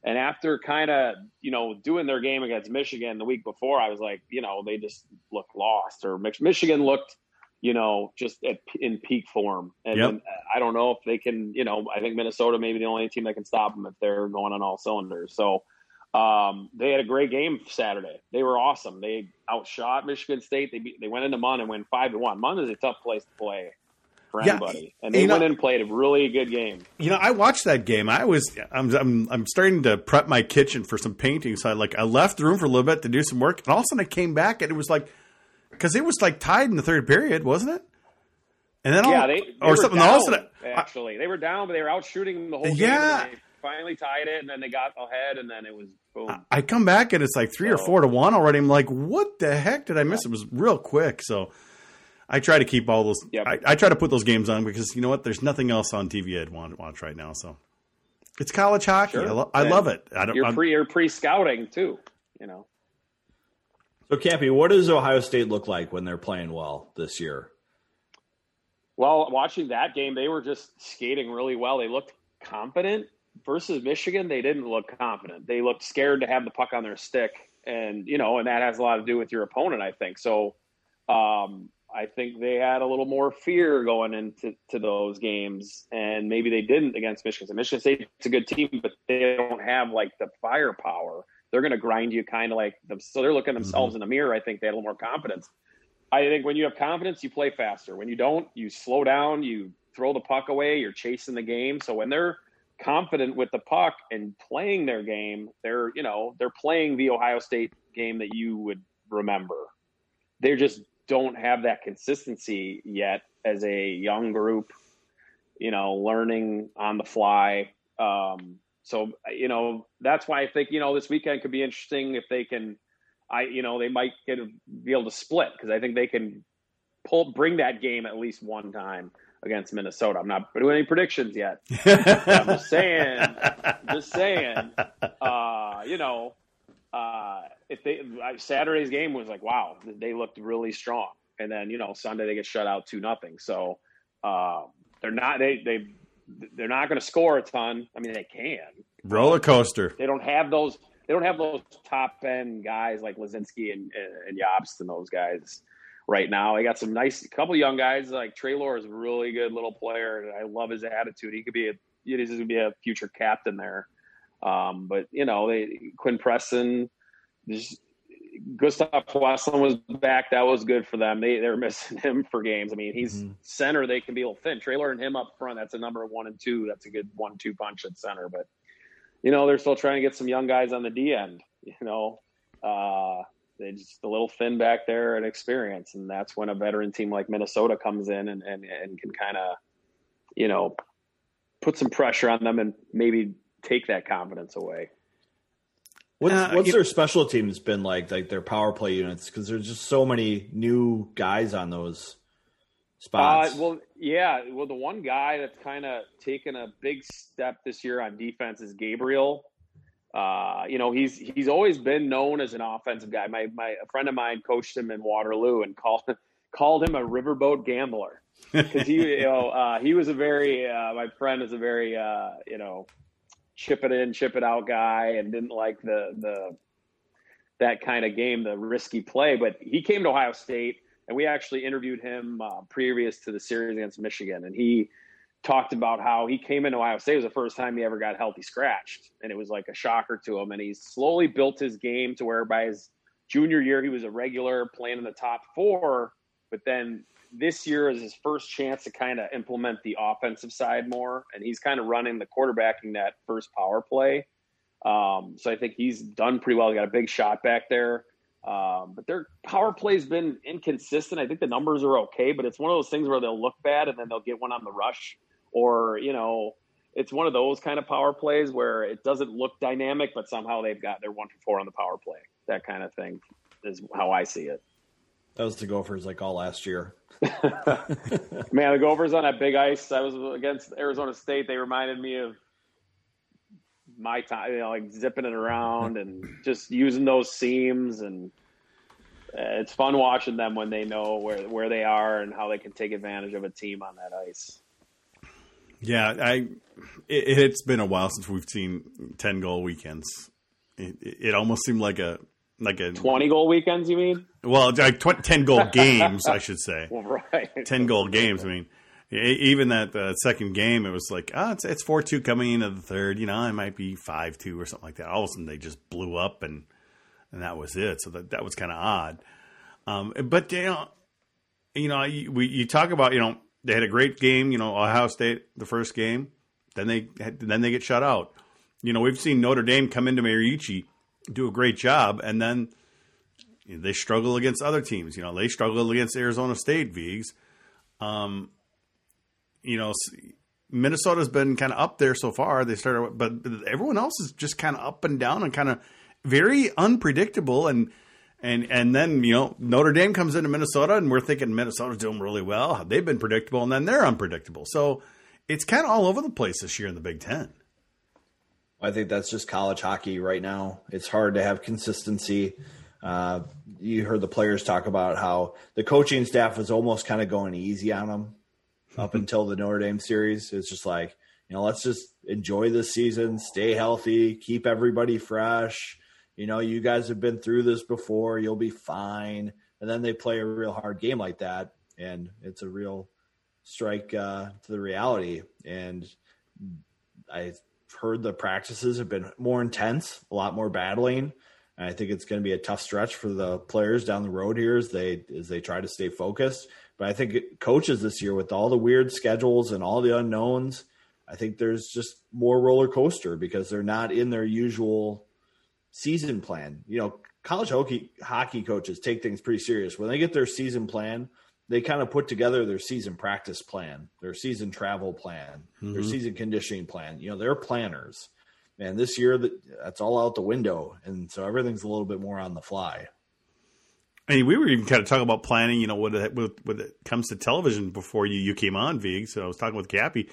And after kind of, you know, doing their game against Michigan the week before, I was like, you know, they just looked lost or Michigan looked, you know, just at, in peak form. And yep. I don't know if they can, you know, I think Minnesota may be the only team that can stop them if they're going on all cylinders. So, um, they had a great game Saturday. They were awesome. They outshot Michigan State. They beat, they went into Munn and went five to one. Munn is a tough place to play for anybody, and they went know, in and played a really good game. You know, I watched that game. I was I'm, I'm I'm starting to prep my kitchen for some painting, so I like I left the room for a little bit to do some work, and all of a sudden I came back and it was like because it was like tied in the third period, wasn't it? And then yeah, all, they, they or something. Down, all of a sudden, actually, they were down, but they were out shooting the whole game. Yeah finally tied it, and then they got ahead, and then it was boom. I come back and it's like three so, or four to one already. I'm like, what the heck did I miss? Yeah. It was real quick. So I try to keep all those. Yep. I, I, try to put those games on because you know what? There's nothing else on TV I'd want to watch right now. So it's college hockey. Sure. I, lo- I love it. I don't, you're pre you're pre scouting too. You know. So Cappy, what does Ohio State look like when they're playing well this year? Well, watching that game, they were just skating really well. They looked confident versus Michigan, they didn't look confident. They looked scared to have the puck on their stick, and you know, and that has a lot to do with your opponent, I think. So, um, I think they had a little more fear going into to those games, and maybe they didn't against Michigan. So Michigan State's a good team, but they don't have like the firepower. They're going to grind you kind of like them. So they're looking themselves mm-hmm. in the mirror. I think they had a little more confidence. I think when you have confidence, you play faster. When you don't, you slow down. You throw the puck away. You're chasing the game. So when they're confident with the puck and playing their game, they're you know they're playing the Ohio State game that you would remember. They're just don't have that consistency yet as a young group. You know, learning on the fly. Um, so you know that's why I think you know this weekend could be interesting if they can. I you know they might get be able to split because I think they can pull bring that game at least one time against Minnesota. I'm not doing any predictions yet. *laughs* I'm just saying, just saying. Uh, you know, uh, if they Saturday's game was like, wow, they looked really strong, and then you know Sunday they get shut out two nothing. So uh, they're not they they they're not going to score a ton. I mean, they can roller coaster. They don't have those. They don't have those top end guys like Laczynski and, and, and and those guys right now. I got some nice couple young guys like Treloar is a really good little player. I love his attitude. He could be a he's going to be a future captain there. Um, but you know, they Quinn Preston, just Gustaf Westlund was back. That was good for them. They they're *laughs* missing him for games. I mean, he's mm-hmm. center. They can be a little thin. Treloar and him up front. That's a number one and two. That's a good one-two punch at center. But you know, they're still trying to get some young guys on the D end. You know, uh, they just a little thin back there and experience, and that's when a veteran team like Minnesota comes in and and, and can kind of, you know, put some pressure on them and maybe take that confidence away. What's, uh, what's their special teams been like, like their power play units? Because there's just so many new guys on those spots. Uh, well, yeah. Well, the one guy that's kind of taken a big step this year on defense is Gabriele. Uh, you know, he's he's always been known as an offensive guy. My my a friend of mine coached him in Waterloo and called *laughs* called him a riverboat gambler because he you know uh, he was a very uh, my friend is a very uh, you know chip it in, chip it out guy, and didn't like the the that kind of game, the risky play. But he came to Ohio State, and we actually interviewed him uh, previous to the series against Michigan, and he talked about how he came into Ohio State. It was the first time he ever got healthy scratched, and it was like a shocker to him. And he's slowly built his game to where by his junior year he was a regular playing in the top four, but then this year is his first chance to kind of implement the offensive side more, and he's kind of running the quarterbacking that first power play. Um, so I think he's done pretty well. He got a big shot back there. Um, but their power play's been inconsistent. I think the numbers are okay, but it's one of those things where they'll look bad and then they'll get one on the rush, or you know, it's one of those kind of power plays where it doesn't look dynamic, but somehow they've got their one for four on the power play. That kind of thing is how I see it. That was the Gophers like all last year. *laughs* *laughs* Man, the Gophers on that big ice. I was against Arizona State. They reminded me of my time, you know, like zipping it around and just using those seams. And it's fun watching them when they know where where they are and how they can take advantage of a team on that ice. Yeah, I. It, has been a while since we've seen ten goal weekends. It, it almost seemed like a like a 20 goal weekends you mean? Well like tw- 10 goal *laughs* games i should say. Well, right. 10 goal games i mean. Even that uh, second game it was like oh it's, it's 4-2 coming into the third. You know it might be 5-2 or something like that. All of a sudden they just blew up and and that was it. So that, that was kind of odd. Um, but you know you know you, we, you talk about you know they had a great game you know ohio state the first game then they then they get shut out you know we've seen notre dame come into mariucci do a great job, and then they struggle against other teams. You know, they struggle against Arizona State, Vigs. Um, you know, Minnesota's been kind of up there so far. They started, but everyone else is just kind of up and down and kind of very unpredictable. And and and then you know Notre Dame comes into Minnesota, and we're thinking Minnesota's doing really well. They've been predictable, and then they're unpredictable. So it's kind of all over the place this year in the Big Ten. I think that's just college hockey right now. It's hard to have consistency. Uh, you heard the players talk about how the coaching staff was almost kind of going easy on them *laughs* up until the Notre Dame series. It's just like, you know, let's just enjoy the season, stay healthy, keep everybody fresh. You know, you guys have been through this before, you'll be fine. And then they play a real hard game like that, and it's a real strike uh, to the reality. And I've heard the practices have been more intense, a lot more battling. And I think it's going to be a tough stretch for the players down the road here as they as they try to stay focused. But I think coaches this year with all the weird schedules and all the unknowns, I think there's just more roller coaster because they're not in their usual season plan. You know, college hockey hockey coaches take things pretty serious. When they get their season plan, they kind of put together their season practice plan, their season travel plan, mm-hmm. their season conditioning plan. You know, they're planners. And this year, that's all out the window, and so everything's a little bit more on the fly. I mean, we were even kind of talking about planning, you know, when it, when it comes to television before you, you came on, Vig. So I was talking with Cappy.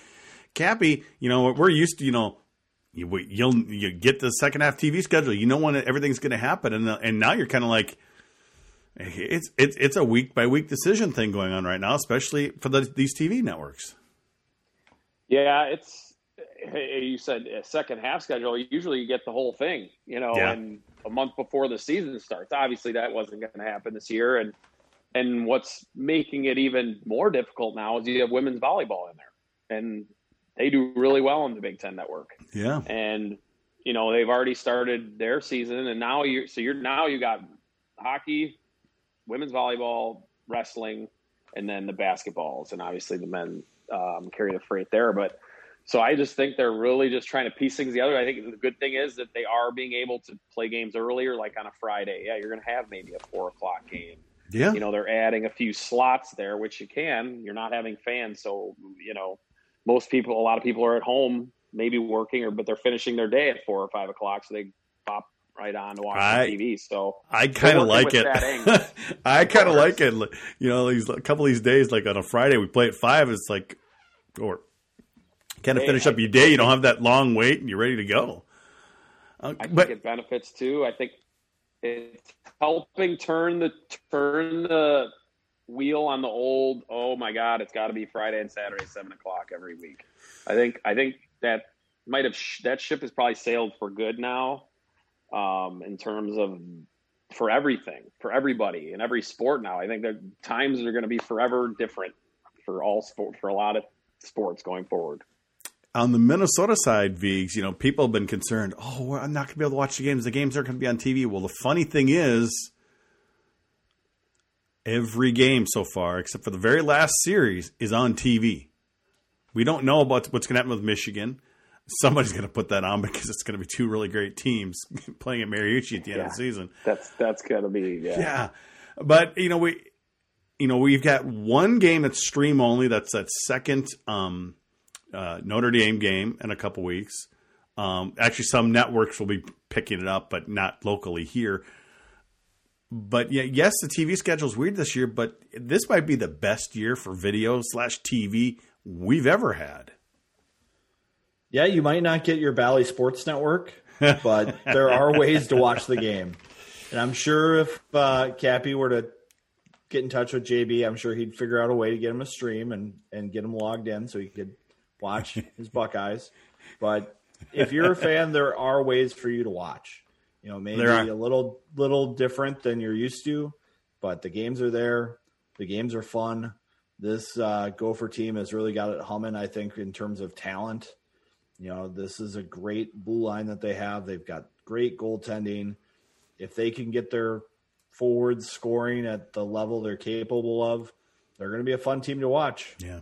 Cappy, you know, we're used to, you know, you you'll you get the second half TV schedule. You know when everything's going to happen, and and now you're kind of like it's it's it's a week by week decision thing going on right now, especially for the, these TV networks. Yeah, it's you said uh, second half schedule. Usually you get the whole thing, you know, yeah. and a month before the season starts. Obviously, that wasn't going to happen this year, and and what's making it even more difficult now is you have women's volleyball in there, and they do really well on the Big Ten Network. Yeah, and you know they've already started their season, and now you so you're now you got hockey, women's volleyball, wrestling, and then the basketballs, and obviously the men um, carry the freight there. But so I just think they're really just trying to piece things together. I think the good thing is that they are being able to play games earlier, like on a Friday. Yeah, you're going to have maybe a four o'clock game. Yeah, you know they're adding a few slots there, which you can. You're not having fans, so you know most people, a lot of people are at home, maybe working, or but they're finishing their day at four or five o'clock, so they pop right on to watch I, TV. So I kind *laughs* of like it. I kind of like it. You know, these a couple of these days, like on a Friday, we play at five. It's like, or kind of hey, finish I, up your day. You don't have that long wait, and you're ready to go. Uh, I but, think it benefits too. I think it's helping turn the turn the wheel on the old. Oh my God, it's got to be Friday and Saturday, seven o'clock every week. I think I think that might have that ship has probably sailed for good now, um, in terms of for everything for everybody in every sport now. I think the times are going to be forever different for all sport for a lot of sports going forward. On the Minnesota side, Vigs, you know, people have been concerned. Oh, I'm not going to be able to watch the games. The games aren't going to be on TV. Well, the funny thing is, every game so far, except for the very last series, is on TV. We don't know about what's going to happen with Michigan. Somebody's going to put that on because it's going to be two really great teams *laughs* playing at Mariucci at the end yeah, of the season. That's that's going to be yeah. yeah. But you know we, you know we've got one game that's stream only. That's that second um, uh, Notre Dame game in a couple weeks. Um, actually, some networks will be picking it up, but not locally here but yeah, yes, the TV schedule is weird this year, but this might be the best year for video slash TV we've ever had. Yeah, you might not get your Bally Sports Network, but *laughs* there are ways to watch the game. And I'm sure if uh, Cappy were to get in touch with JB, I'm sure he'd figure out a way to get him a stream and, and get him logged in so he could watch his Buckeyes. But if you're a fan, there are ways for you to watch. You know, maybe a little little different than you're used to, but the games are there. The games are fun. This uh, Gopher team has really got it humming. I think in terms of talent. You know, this is a great blue line that they have. They've got great goaltending. If they can get their forwards scoring at the level they're capable of, they're going to be a fun team to watch. Yeah.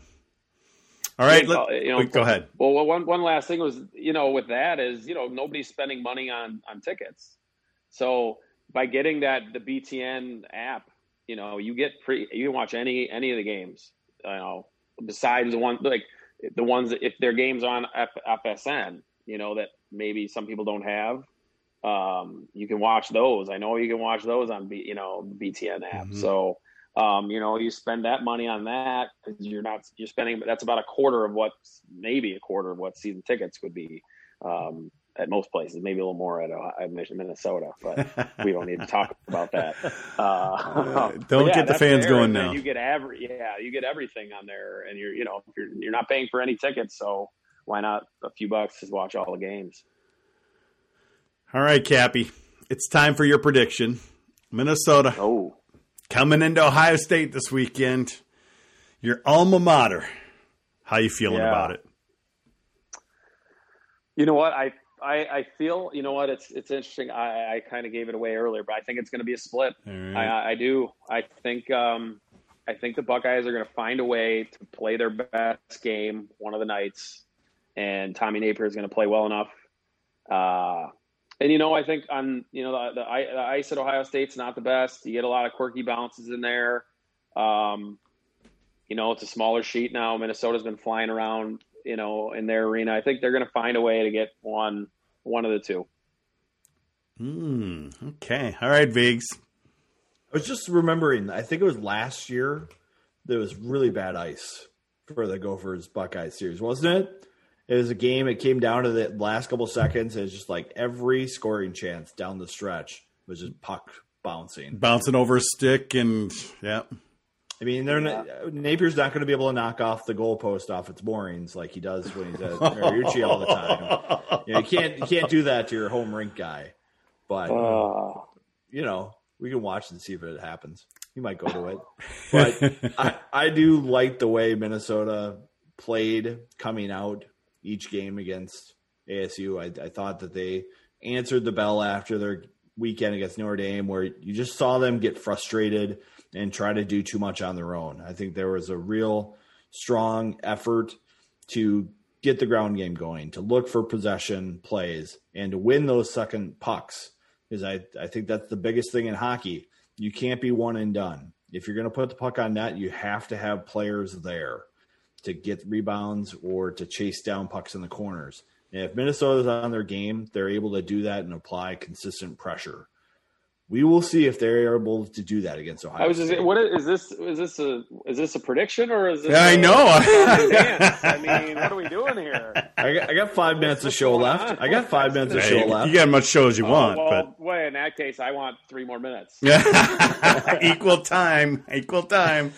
All right, let, you know, go ahead. Well, one one last thing was, you know, with that is, you know, nobody's spending money on on tickets. So by getting that the BTN app, you know, you get free. You can watch any any of the games. You know, besides the one like the ones that if their games on F, FSN, you know, that maybe some people don't have. Um, you can watch those. I know you can watch those on B, you know, BTN app. Mm-hmm. So um, you know, you spend that money on that because you're not you're spending. That's about a quarter of what, maybe a quarter of what season tickets would be um, at most places. Maybe a little more at, uh, Minnesota, but *laughs* we don't need to talk about that. Uh, uh, *laughs* don't yeah, get the fans there. going now. You get every yeah, you get everything on there, and you're you know you're you're not paying for any tickets, so why not a few bucks to watch all the games? All right, Cappy, it's time for your prediction. Minnesota. Oh coming into Ohio State this weekend. Your alma mater. How you feeling yeah. about it? You know what I, I I feel. You know what it's it's interesting. I, I kind of gave it away earlier, but I think it's going to be a split. Right. I, I do. I think um, I think the Buckeyes are going to find a way to play their best game one of the nights, and Tommy Nappier is going to play well enough. Uh, And you know, I think on you know the, the, the ice at Ohio State's not the best. You get a lot of quirky bounces in there. Um, you know, it's a smaller sheet now. Minnesota's been flying around, you know, in their arena. I think they're going to find a way to get one one of the two. Hmm. Okay. All right, Vigs. I was just remembering. I think it was last year. There was really bad ice for the Gophers Buckeye series, wasn't it? It was a game. It came down to the last couple seconds. It's just like every scoring chance down the stretch was just puck bouncing, bouncing over a stick, and yeah. I mean, they're yeah. not, Nappier's not going to be able to knock off the goalpost off its moorings like he does when he's at Mariucci all the time. You, know, you, can't you can't do that to your home rink guy, but uh. you know we can watch and see if it happens. He might go to it, but I, I do like the way Minnesota played coming out each game against ASU. I, I thought that they answered the bell after their weekend against Notre Dame, where you just saw them get frustrated and try to do too much on their own. I think there was a real strong effort to get the ground game going, to look for possession plays, and to win those second pucks. Because I, I think that's the biggest thing in hockey. You can't be one and done. If you're going to put the puck on net, you have to have players there to get rebounds or to chase down pucks in the corners. And if Minnesota's on their game, they're able to do that and apply consistent pressure. We will see if they're able to do that against Ohio. I was just, what is, is this? Is this a is this a prediction or is this? Yeah, a, I know. *laughs* *laughs* I mean, what are we doing here? I got, I got five minutes of show left. On? I got five minutes of show left. You got as much show as you oh, want, well, but well, in that case, I want three more minutes. *laughs* equal time, equal time.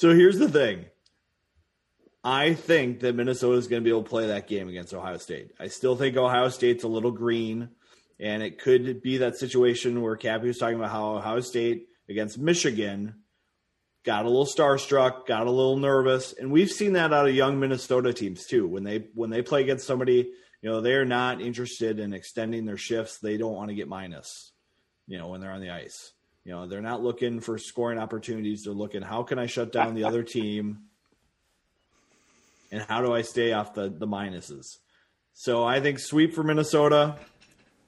So here's the thing. I think that Minnesota is going to be able to play that game against Ohio State. I still think Ohio State's a little green, and it could be that situation where Cappy was talking about how Ohio State against Michigan got a little starstruck, got a little nervous, and we've seen that out of young Minnesota teams too. When they when they play against somebody, you know, they're not interested in extending their shifts. They don't want to get minus, you know, when they're on the ice. You know, they're not looking for scoring opportunities. They're looking, how can I shut down the other team? And how do I stay off the, the minuses? So I think sweep for Minnesota.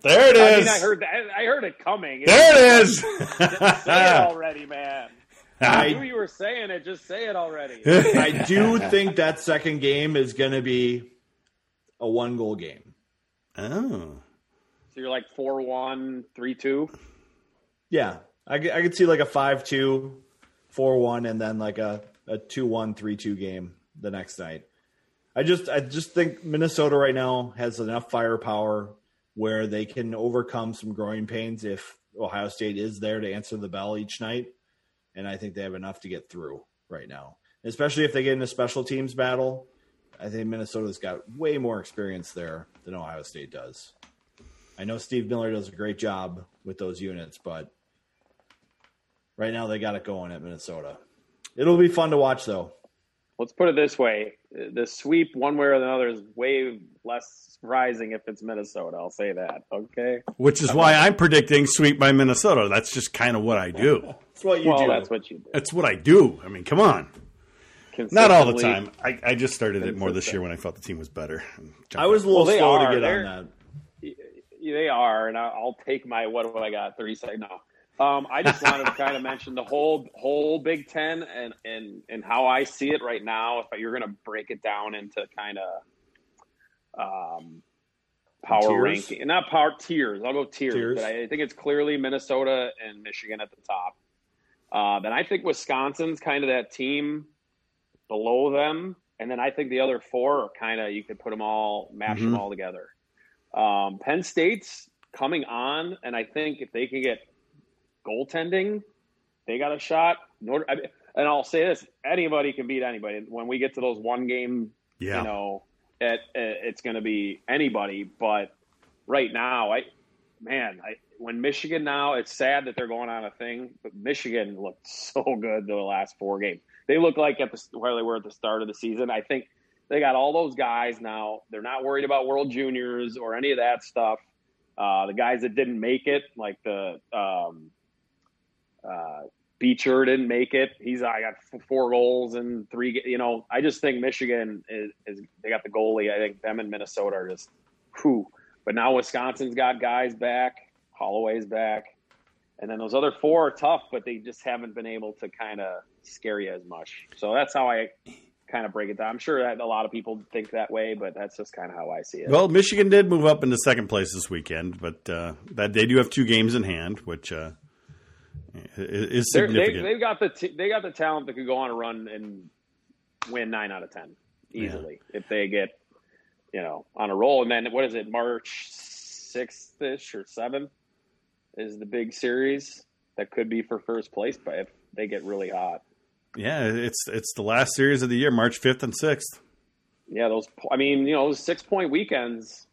There it is. I mean, I heard that. I heard it coming. There it is. say it already, man. *laughs* I knew you were saying it. Just say it already. I do think that second game is going to be a one goal game. Oh. So you're like 4 1, 3 2? Yeah. I, I could see like a 5 2, 4 1, and then like a, a 2 1, 3 2 game the next night. I just I just think Minnesota right now has enough firepower where they can overcome some growing pains if Ohio State is there to answer the bell each night. And I think they have enough to get through right now. Especially if they get in a special teams battle. I think Minnesota's got way more experience there than Ohio State does. I know Steve Miller does a great job with those units, but right now they got it going at Minnesota. It'll be fun to watch though. Let's put it this way: the sweep, one way or another, is way less surprising if it's Minnesota. I'll say that. Okay. Which is why I'm predicting sweep by Minnesota. That's just kind of what I do. *laughs* That's what you well, do. That's what you do. That's what I do. I mean, come on. Not all the time. I, I just started it more this year when I felt the team was better. I was a little well, slow are. to get They're, on that. They are, and I'll take my what do I got? Thirty seconds. No, um, I just wanted to kind of mention the whole whole Big Ten and and and how I see it right now. If you're going to break it down into kind of um, power tiers? ranking, not power tiers. I'll go tiers, tiers, but I think it's clearly Minnesota and Michigan at the top. Uh, then I think Wisconsin's kind of that team below them, and then I think the other four are kind of you could put them all, mash mm-hmm. them all together. Um, Penn State's coming on, and I think if they can get goaltending, they got a shot. and I'll say this: anybody can beat anybody. When we get to those one game, yeah. you know, it, it's going to be anybody. But right now, I, man, I when Michigan now, it's sad that they're going on a thing, but Michigan looked *laughs* so good the last four games. They look like at the where they were at the start of the season. I think they got all those guys now. They're not worried about World Juniors or any of that stuff. Uh, the guys that didn't make it, like the um, uh, Beecher didn't make it. He's I got four goals and three. You know, I just think Michigan is, is, they got the goalie. I think them and Minnesota are just whew. But now Wisconsin's got guys back, Holloway's back, and then those other four are tough, but they just haven't been able to kind of scare you as much. So that's how I kind of break it down. I'm sure that a lot of people think that way, but that's just kind of how I see it. Well, Michigan did move up into second place this weekend, but uh, that they do have two games in hand, which uh, is significant. They, they've got the t- they got the talent that could go on a run and win nine out of ten easily if they get you know on a roll. And then what is it, March sixth ish or seventh is the big series that could be for first place, but if they get really hot. yeah, it's it's the last series of the year, March fifth and sixth. Yeah, those. I mean, you know, those six point weekends.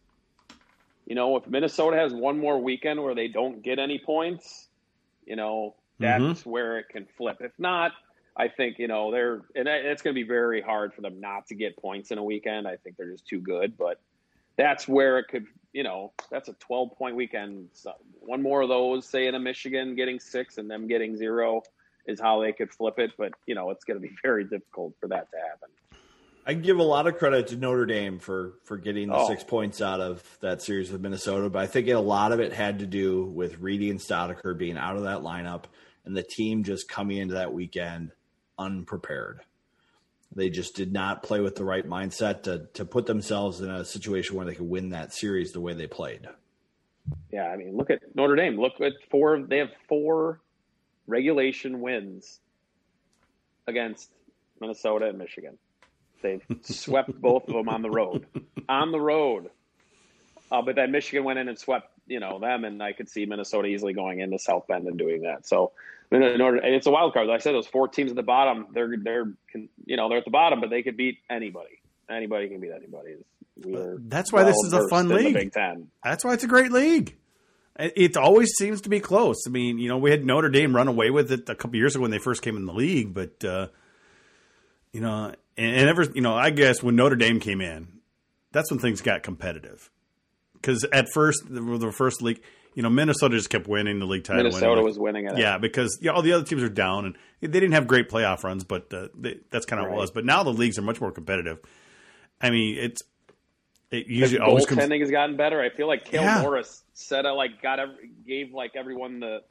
You know, if Minnesota has one more weekend where they don't get any points, you know, mm-hmm. that's where it can flip. If not, I think you know they're and it's going to be very hard for them not to get points in a weekend. I think they're just too good, but that's where it could. You know, that's a twelve point weekend. So one more of those, say in a Michigan getting six and them getting zero, is how they could flip it. But you know, it's going to be *laughs* very difficult for that to happen. I give a lot of credit to Notre Dame for for getting the Oh. six points out of that series with Minnesota, but I think a lot of it had to do with Reedy and Staudacher being out of that lineup and the team just coming into that weekend unprepared. They just did not play with the right mindset to to put themselves in a situation where they could win that series the way they played. Yeah, I mean, look at Notre Dame. Look at four. They have four regulation wins against Minnesota and Michigan. They've swept both of them on the road. On the road. Uh, but then Michigan went in and swept, you know, them, and I could see Minnesota easily going into South Bend and doing that. So, in order, and it's a wild card. Like I said, those four teams at the bottom, they're they're, you know, they're at the bottom, but they could beat anybody. Anybody can beat anybody. That's why this is a fun league. Big Ten. That's why it's a great league. It it always seems to be close. I mean, you know, we had Notre Dame run away with it a couple years ago when they first came in the league, but uh, you know, and, and ever, you know, I guess when Notre Dame came in, that's when things got competitive. Because at first, the, the first league, you know, Minnesota just kept winning the league title. Minnesota winning. was winning it. Yeah, because yeah, all the other teams are down, and they didn't have great playoff runs, but uh, they, that's kind of what it was. But now the leagues are much more competitive. I mean, it's it usually always comes. goaltending has gotten better. I feel like Cale Yeah. Morris said I like got every, gave like everyone the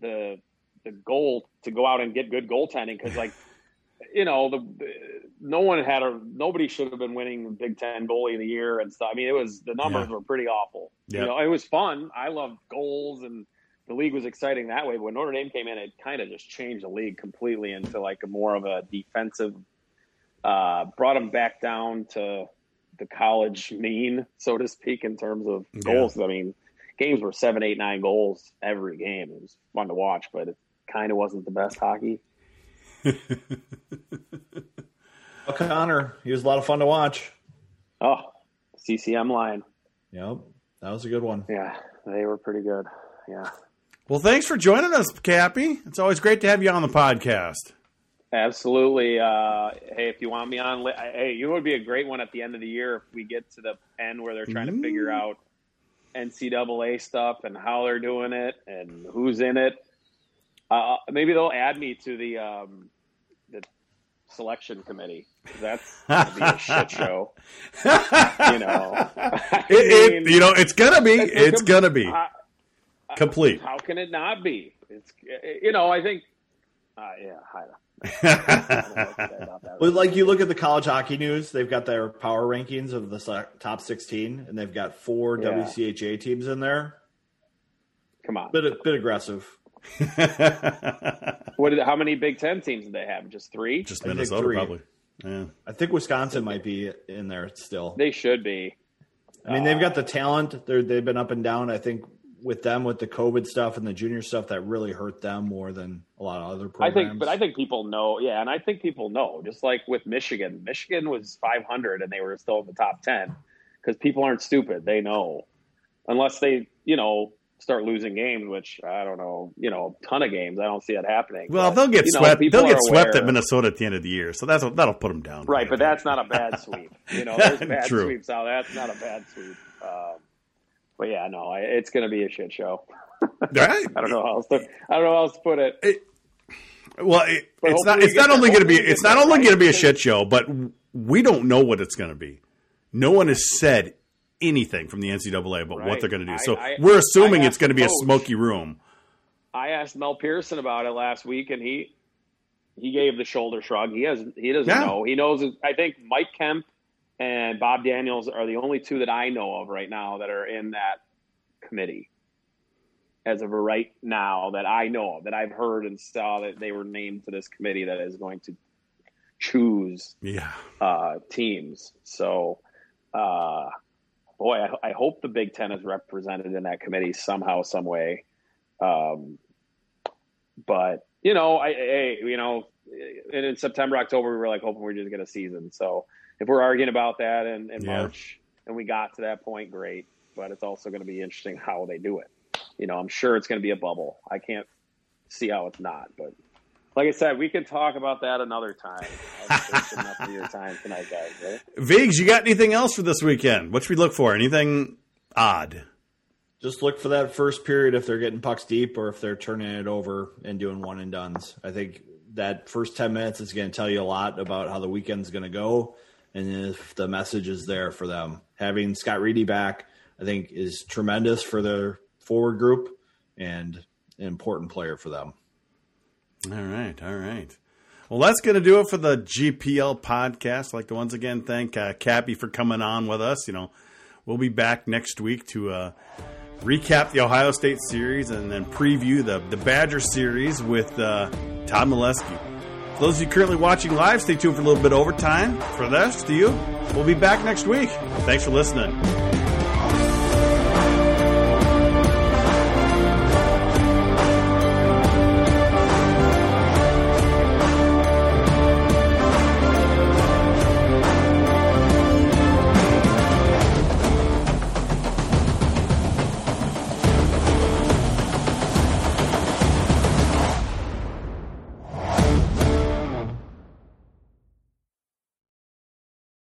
the the goal to go out and get good goaltending because like you know the no one had a nobody should have been winning the Big Ten goalie of the year and stuff. I mean it was the numbers Yeah. were pretty awful. Yeah. You know it was fun. I loved goals and the league was exciting that way. But when Notre Dame came in, it kind of just changed the league completely into like a more of a defensive. Uh, brought them back down to the college mean, so to speak, in terms of Yeah. goals. I mean, games were seven, eight, nine goals every game. It was fun to watch, but it kind of wasn't the best hockey. O'Connor, he was a lot of fun to watch. Oh, CCM line. Yep, that was a good one. Yeah, they were pretty good. Yeah, Well, thanks for joining us, Cappy. It's always great to have you on the podcast. absolutely. Uh, hey, if you want me on, hey, you would be a great one at the end of the year if we get to the end where they're trying to figure out NCAA stuff and how they're doing it and who's in it. Uh, maybe they'll add me to the um, the selection committee. That's gonna be a shit show. You know, I *laughs* It, it, you know, it's gonna be. it's It's com- gonna be I- complete. how can it not be? It's you know, I think. Uh, yeah, I don't- I don't know what to say about that. Well, like you look at the college hockey news, they've got their power rankings of the top 16, and they've got four Yeah. WCHA teams in there. Come on. Bit bit aggressive. *laughs* What? Did, how many Big Ten teams did they have? Just three. Just Minnesota, three. probably. Yeah. I think Wisconsin might be in there still. They should be. I mean, they've got the uh, talent. They're, they've been up and down. I think with them, with the COVID stuff and the junior stuff, that really hurt them more than a lot of other I think, but I think people know. Yeah, and I think people know. Just like with Michigan, Michigan was 500 and they were still in the top 10 because people aren't stupid. They know, unless they, you know, start losing games, which I don't know, you know, a ton of games. I don't see it happening. Well, But, they'll get you know, swept. They'll get swept aware. at Minnesota at the end of the year, so that's that'll put them down. Right, but that's not a bad *laughs* sweep. You know, there's *laughs* bad True. sweeps out. That's not a bad sweep. Um, but yeah, no, I, it's going to be a shit show. *laughs* Right? I don't know how else to. I don't know how else to put it. Well, it, it's not. It's not only going to be. It's not only going to be a shit show, but we don't know what it's going to be. No one has said anything from the NCAA about Right. what they're going to do. So I- we're assuming it's going to be a smoky room. I asked Mel Pearson about it last week, and he he gave the shoulder shrug. He has he doesn't Yeah. know. He knows. I think Mike Kemp and Bob Daniels are the only two that I know of right now that are in that committee. As of right now, that I know of, that I've heard and saw that they were named to this committee that is going to choose Yeah. uh, teams. So, uh, boy, I, I hope the Big Ten is represented in that committee somehow, some way. Um, but you know, I, I you know, and in September, October, we were like hoping we are just get a season. So if we're arguing about that in, in Yeah. March and we got to that point, great. But it's also going to be interesting how they do it. You know, I'm sure it's going to be a bubble. I can't see how it's not, but like I said, we could talk about that another time. I've enough of your time tonight, guys. Right? Vigs, you got anything else for this weekend? What should we look for? Anything odd? Just look for that first period if they're getting pucks deep or if they're turning it over and doing one and duns. I think that first 10 minutes is going to tell you a lot about how the weekend's going to go and if the message is there for them. Having Scott Reedy back, I think, is tremendous for their forward group and an important player for them. All right, all right. Well, that's going to do it for the GPL podcast. I'd like to once again thank uh, Cappy for coming on with us. You know, we'll be back next week to uh, recap the Ohio State series and then preview the the Badger series with uh, Todd Milewski. For those of you currently watching live, stay tuned for a little bit overtime. For the rest of you, we'll be back next week. Thanks for listening.